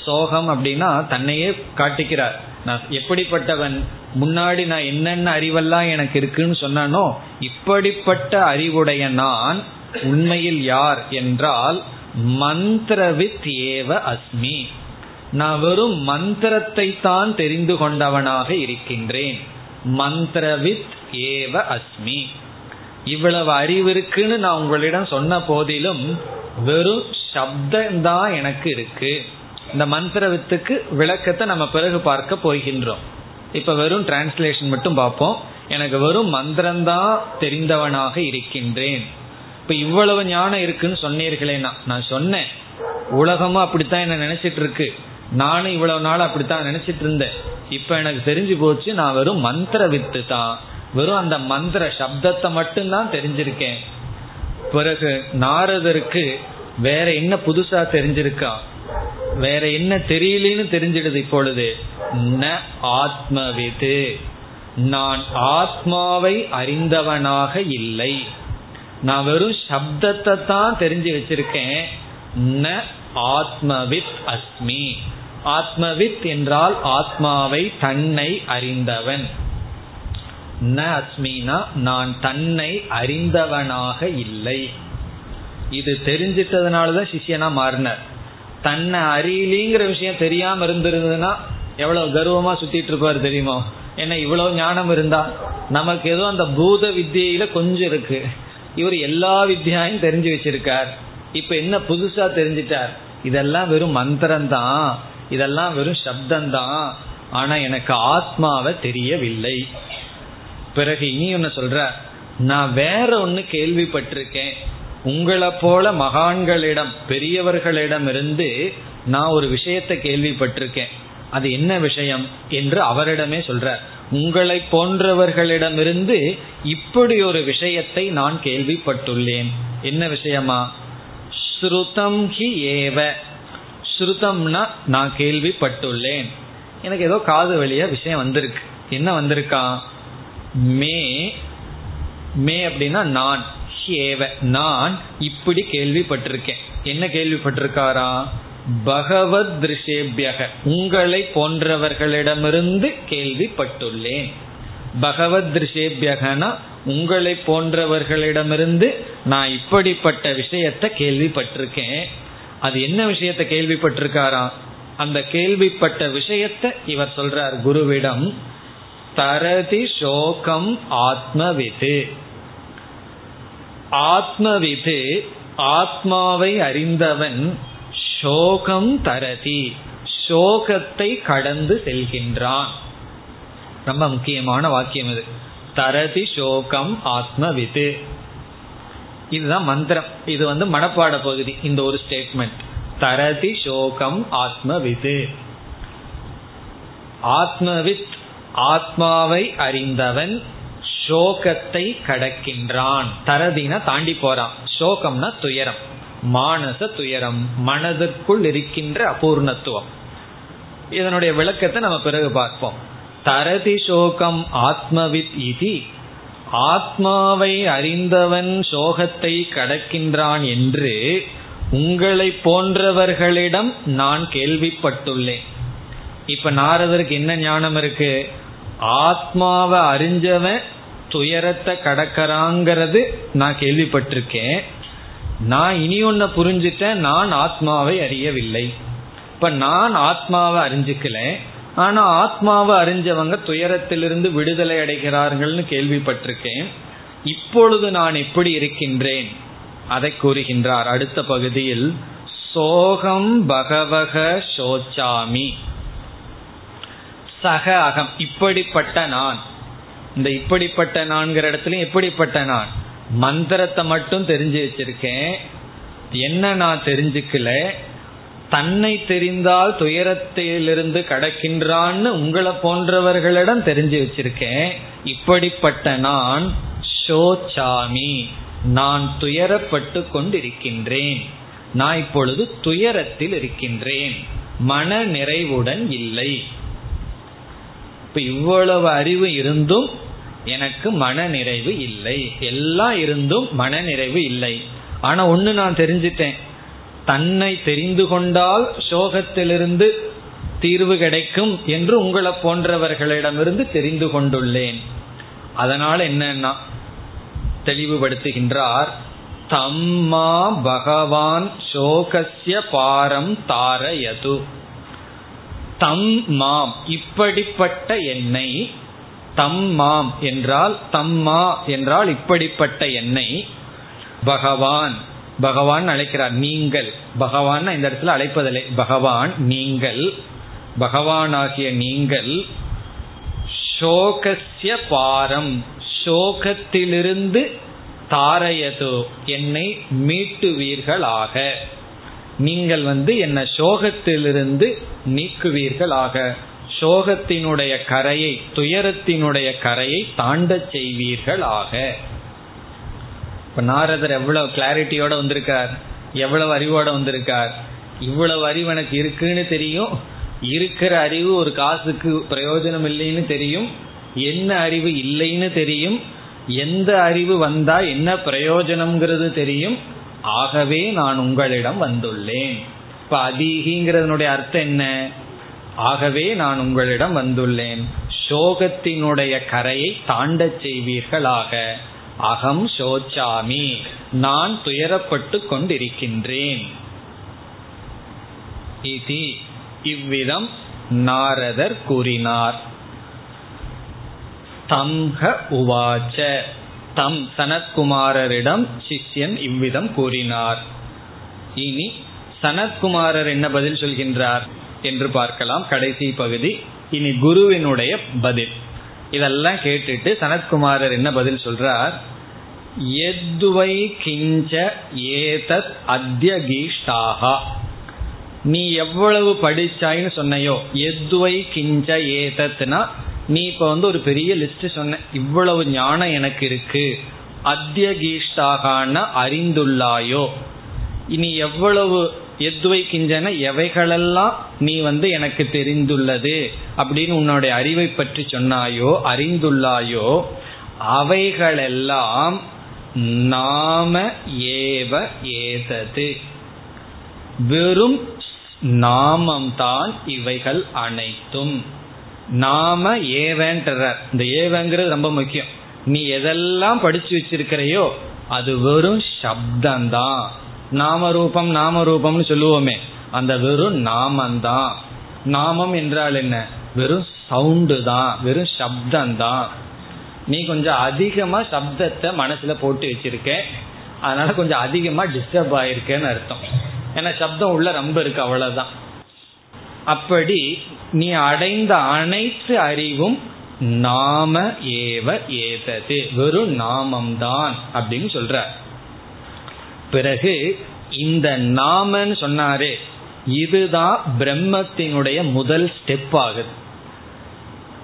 சோகம் அப்படின்னா தன்னையே காட்டிக்கிறார். நான் எப்படிப்பட்டவன்? முன்னாடி நான் என்னென்ன அறிவெல்லாம் எனக்கு இருக்குன்னு சொன்னானோ இப்படிப்பட்ட அறிவுடைய நான் உண்மையில் யார் என்றால் மந்திரவித் ஏவ அஸ்மி. நான் வெறும் மந்திரத்தை தான் தெரிந்து கொண்டவனாக இருக்கின்றேன். மந்திரவித் ஏவ அஸ்மி. இவ்வளவு அறிவு இருக்குன்னு நான் உங்களிடம் சொன்ன போதிலும் வெறும் சப்தம்தான் எனக்கு இருக்கு. இந்த மந்திரவித்துக்கு விளக்கத்தை நம்ம பிறகு பார்க்க போகின்றோம். இப்ப வெறும் டிரான்ஸ்லேஷன் மட்டும் பார்ப்போம். எனக்கு வெறும் மந்திரம்தான் தெரிந்தவனாக இருக்கின்றேன். இப்ப இவ்வளவு ஞானம் இருக்குன்னு சொன்னீர்களேனா நான் சொன்னேன். உலகமும் அப்படித்தான் என்ன நினைச்சிட்டு இருக்கு நானும் இவ்வளவு நாள் அப்படித்தான் நினைச்சிட்டு இருந்தேன் இப்ப எனக்கு தெரிஞ்சு போச்சு நான் வெறும் மந்திர வித்து தான் வெறும் அந்த மந்திர சப்தத்தை மட்டும்தான் தெரிஞ்சிருக்கேன். பிறகு நாரதருக்கு வேற என்ன புதுசா தெரிஞ்சிருக்கா? வேற என்ன தெரியலன்னு தெரிஞ்சிடுது இப்பொழுது. ந ஆத்மவிது. நான் ஆத்மாவை அறிந்தவனாக இல்லை. நான் வெறும் சப்தத்தை தான் தெரிஞ்சு வச்சிருக்கேன். ந ஆத்மவித் அஸ்மி. ஆத்மவித் என்றால் ஆத்மாவை தன்னை அறிந்தவன். ந அஸ்மினா நான் தன்னை அறிந்தவனாக இல்லை. இது தெரிஞ்சிட்டதுனாலதான் சிஷியனா மாறினார். தன்னை அறியலிங்கிற விஷயம் தெரியாம இருந்திருந்ததுன்னா எவ்வளவு கர்வமா சுத்திட்டு இருப்பாரு தெரியுமோ? ஏன்னா இவ்வளவு ஞானம் இருந்தா நமக்கு ஏதோ அந்த பூத வித்தியில கொஞ்சம் இருக்கு. இவர் எல்லா வித்தியாயும் தெரிஞ்சு வச்சிருக்கார். இப்ப என்ன புதுசா தெரிஞ்சிட்டார்? இதெல்லாம் வெறும் மந்திரம் தான் இதெல்லாம் வெறும் சப்தம்தான். ஆனா எனக்கு ஆத்மாவை தெரியவில்லை. பிறகு இனி ஒன்னு சொல்ற நான் வேற ஒன்னு கேள்விப்பட்டிருக்கேன். உங்களை போல மகான்களிடம் பெரியவர்களிடம் இருந்து நான் ஒரு விஷயத்தை கேள்விப்பட்டிருக்கேன். அது என்ன விஷயம் என்று அவரிடமே சொல்றார் உங்களை போன்றவர்களிடமிருந்து இப்படி ஒரு விஷயத்தை நான் கேள்விப்பட்டுள்ளேன். என்ன விஷயமா? ஸ்ருதம் ஹி ஏவ. ஸ்ருதம்னா நான் கேள்விப்பட்டுள்ளேன். எனக்கு ஏதோ காது வழியா விஷயம் வந்திருக்கு. என்ன வந்திருக்கான் மே மே அப்படின்னா நான் ஹேவ நான் இப்படி கேள்விப்பட்டிருக்கேன். என்ன கேள்விப்பட்டிருக்காரா? பகவத் திருஷேபியக உங்களை போன்றவர்களிடமிருந்து கேள்விப்பட்டுள்ளேன். பகவத் திருஷேபியகனா உங்களை போன்றவர்களிடமிருந்து நான் இப்படிப்பட்ட விஷயத்த கேள்விப்பட்டிருக்கேன். அது என்ன விஷயத்த கேள்விப்பட்டிருக்காரா? அந்த கேள்விப்பட்ட விஷயத்த இவர் சொல்றார் குருவிடம் தரதி சோகம் ஆத்மவிது. ஆத்மவிது ஆத்மாவை அறிந்தவன் சோகம் தரதி சோகத்தை கடந்து செல்கின்றான். ரொம்ப முக்கியமான வாக்கியம் இது. தரதி சோகம் ஆத்மவிது. இதுதான் மந்திரம். இது வந்து மனப்பாட பகுதி இந்த ஒரு ஸ்டேட்மெண்ட் தரதி சோகம் ஆத்மவிது. ஆத்மவித் ஆத்மாவை அறிந்தவன் சோகத்தை கடக்கின்றான். தரதினா தாண்டி போறான் சோகம்னா துயரம். மானச துயரம். மனதிற்குள் இருக்கின்ற அபூர்ணத்துவம். இதனுடைய விளக்கத்தை நம்ம பிறகு பார்ப்போம். தரதி சோகம் ஆத்மவித் இதி. ஆத்மாவை அறிந்தவன் சோகத்தை கடக்கின்றான் என்று உங்களை போன்றவர்களிடம் நான் கேள்விப்பட்டுள்ளேன். இப்ப நாரதருக்கு என்ன ஞானம் இருக்கு? ஆத்மாவை அறிஞ்சவன் துயரத்தை கடக்கிறாங்கிறது நான் கேள்விப்பட்டிருக்கேன். நான் இனி ஒன்ன புரிஞ்சுட்டேன் நான் ஆத்மாவை அறியவில்லை. இப்ப நான் ஆத்மாவை அறிஞ்சுக்கல ஆனா ஆத்மாவை அறிஞ்சவங்க துயரத்திலிருந்து விடுதலை அடைகிறார்கள்னு கேள்விப்பட்டிருக்கேன். இப்பொழுது நான் எப்படி இருக்கின்றேன்? அதை கூறுகின்றார். அடுத்த பகுதியில் சோகம் பகவக சோச்சாமி. சக அகம் இப்படிப்பட்ட நான். இந்த இப்படிப்பட்ட நான்கிற இடத்துல எப்படிப்பட்ட நான். மந்திரத்தை மட்டும் தெரிஞ்சு வச்சிருக்கேன். என்ன நான் தெரிஞ்சுக்கல? தன்னை தெரிந்தால் துயரத்திலிருந்து கடக்கின்றான்னு உங்களை போன்றவர்களிடம் தெரிஞ்சு வச்சிருக்கேன். இப்படிப்பட்ட நான் ஷோச்சாமி. நான் துயரப்பட்டு கொண்டிருக்கின்றேன். நான் இப்பொழுது துயரத்தில் இருக்கின்றேன். மன நிறைவுடன் இல்லை. இப்ப இவ்வளவு அறிவு இருந்தும் எனக்கு மன நிறைவு இல்லை. எல்லாம் இருந்தும் மன நிறைவு இல்லை. ஆனா ஒண்ணு நான் தெரிஞ்சிட்டேன். தன்னை தெரிந்து கொண்டால் சோகத்திலிருந்து தீர்வு கிடைக்கும் என்று உங்களை போன்றவர்களிடமிருந்து தெரிந்து கொண்டுள்ளேன். அதனால் என்னன்னா தெளிவுபடுத்துகின்றார் தம்மா பகவான் சோகசிய பாரம் தாரயது. தம் மாம். இப்படிப்பட்ட என்னை தம் மாம் என்றால் தம்மா என்றால் இப்படிப்பட்ட என்னை பகவான். பகவான் அழைக்கிறார் நீங்கள். பகவான் இந்த இடத்துல அழைப்பதில்லை. பகவான் நீங்கள். பகவானாகிய நீங்கள் சோகசிய பாரம். சோகத்திலிருந்து தாரையதோ. என்னை மீட்டுவீர்களாக. நீங்கள் வந்து என்ன சோகத்திலிருந்து நீக்குவீர்கள் ஆக. சோகத்தினுடைய கரையை துயரத்தினுடைய கரையை தாண்ட ஆக. இப்ப நாரதர் எவ்வளவு கிளாரிட்டியோட வந்திருக்கார் எவ்வளவு அறிவோட வந்திருக்கார் இவ்வளவு அறிவு எனக்கு இருக்குன்னு தெரியும் இருக்கிற அறிவு ஒரு காசுக்கு பிரயோஜனம் இல்லைன்னு தெரியும் என்ன அறிவு இல்லைன்னு தெரியும் எந்த அறிவு வந்தா என்ன பிரயோஜனம்ங்கிறது தெரியும் ஆகவே நான் உங்களிடம் வந்துள்ளேன். இப்ப அதிகிங்கிறதனுடைய அர்த்தம் என்ன? ஆகவே நான் உங்களிடம் வந்துள்ளேன். சோகத்தினுடைய கரையை தாண்ட செய்வீர்களாக. அகம் சோச்சாமி. நான் துயரப்பட்டு கொண்டிருக்கின்றேன். இது இவ்விதம் நாரதர் கூறினார். தம்ஹ உவாச்ச. தம் சனத்குமாரரிடம் சிஷ்யன் இவ்விதம் கூறினார். இனி சனத்குமாரர் என்ன பதில் சொல்கின்றார் என்று பார்க்கலாம். கடைசி பகுதி. இனி குருவினுடைய பதில். இதெல்லாம் கேட்டுட்டு சனத்குமாரர் என்ன பதில் சொல்றார்? எத்வை கிஞ்ச ஏதத் அத்தியகீஷ்டாகா. நீ எவ்வளவு படிச்சாயின்னு சொன்னையோ எதுவை கிஞ்ச ஏதத்னா நீ இப்ப வந்து ஒரு பெரிய லிஸ்ட் சொன்ன. இவ்வளவு ஞானம் எனக்கு இருக்கு. அத்தியகீஷ்டாகான அறிந்துள்ளாயோ? இனி எவ்வளவு எதுவை கிஞ்சன எவைகளெல்லாம் நீ வந்து எனக்கு தெரிந்துள்ளது? அப்படின்னு உன்னுடைய அறிவை பற்றி சொன்னாயோ அறிந்துள்ளாயோ அவைகளெல்லாம் நாம ஏவ ஏதது. வெறும் நாமம்தான் இவைகள் அனைத்தும். நாம ஏவன்ற இந்த ஏவங்கிறது ரொம்ப முக்கியம். நீ எதெல்லாம் படிச்சு வச்சிருக்கிறையோ அது வெறும் சப்தம்தான். நாம ரூபம் நாம ரூபம்னு சொல்லுவோமே அந்த வெறும் நாமந்தான். நாமம் என்றால் என்ன? வெறும் சவுண்டு தான் வெறும் சப்தந்தான் நீ கொஞ்சம் அதிகமா சப்தத்தை மனசுல போட்டு வச்சிருக்க அதனால கொஞ்சம் அதிகமா டிஸ்டர்ப் ஆயிருக்கேன்னு அர்த்தம். ஏன்னா சப்தம் உள்ள ரொம்ப இருக்கு அவ்வளவுதான். அப்படி நீ அடைந்த அனைத்து அறிவும் நாம ஏவ ஏதது. வெறும் நாமம்தான் அப்படின்னு சொல்ற. பிறகு இந்த நாமன்னு சொன்னாரே. இதுதான் பிரம்மத்தினுடைய முதல் ஸ்டெப் ஆகுது.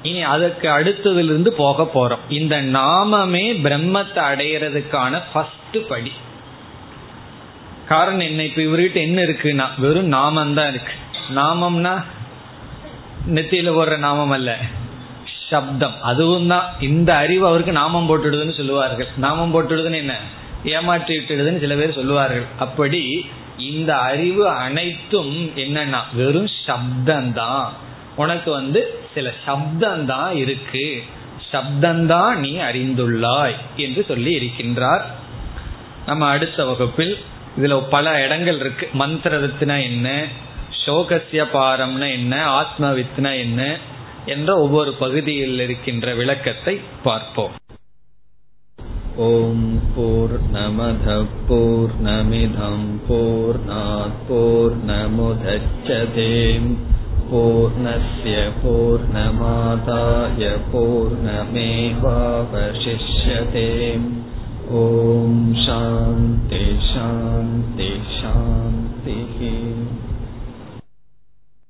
இனி அதுக்கு அடுத்ததிலிருந்து போக போறோம். இந்த நாமமே பிரம்மத்தை அடையிறதுக்கான ஃபர்ஸ்ட் படி. காரணம் என்ன? இப்ப இவர்கிட்ட என்ன இருக்குன்னா வெறும் நாமம் தான் இருக்கு. நாமம்னா நெத்தியில போடுற நாமம் அல்ல. சப்தம். அதுவும் தான். இந்த அறிவு அவருக்கு நாமம் போட்டுடுதுன்னு சொல்லுவார்கள். நாமம் போட்டுடுதுன்னு என்ன? ஏமாற்றி விட்டுடுதுன்னு சில பேர் சொல்லுவார்கள். அப்படி இந்த அறிவு அனைத்தும் என்னன்னா? வெறும் சப்தம்தான். உனக்கு வந்து சில சப்தம்தான் இருக்கு. சப்தம்தான் நீ அறிந்துள்ளாய் என்று சொல்லி இருக்கின்றார். நம்ம அடுத்த வகுப்பில் இதுல பல இடங்கள் இருக்கு. மந்திரத்தினா என்ன? சோகசிய பாரம்னா என்ன ஆத்மவித்னா என்ன என்ற ஒவ்வொரு பகுதியில் இருக்கின்ற விளக்கத்தை பார்ப்போம். ஓம் போர் நமத போர் நமிதம் போர் போர் நமுதச்சதேம் பூர்ணய பூர்ணமாதாய பூர்ணமேவாவசிஷ்யதேம். ஓம் சாந்தி சாந்தி சாந்தி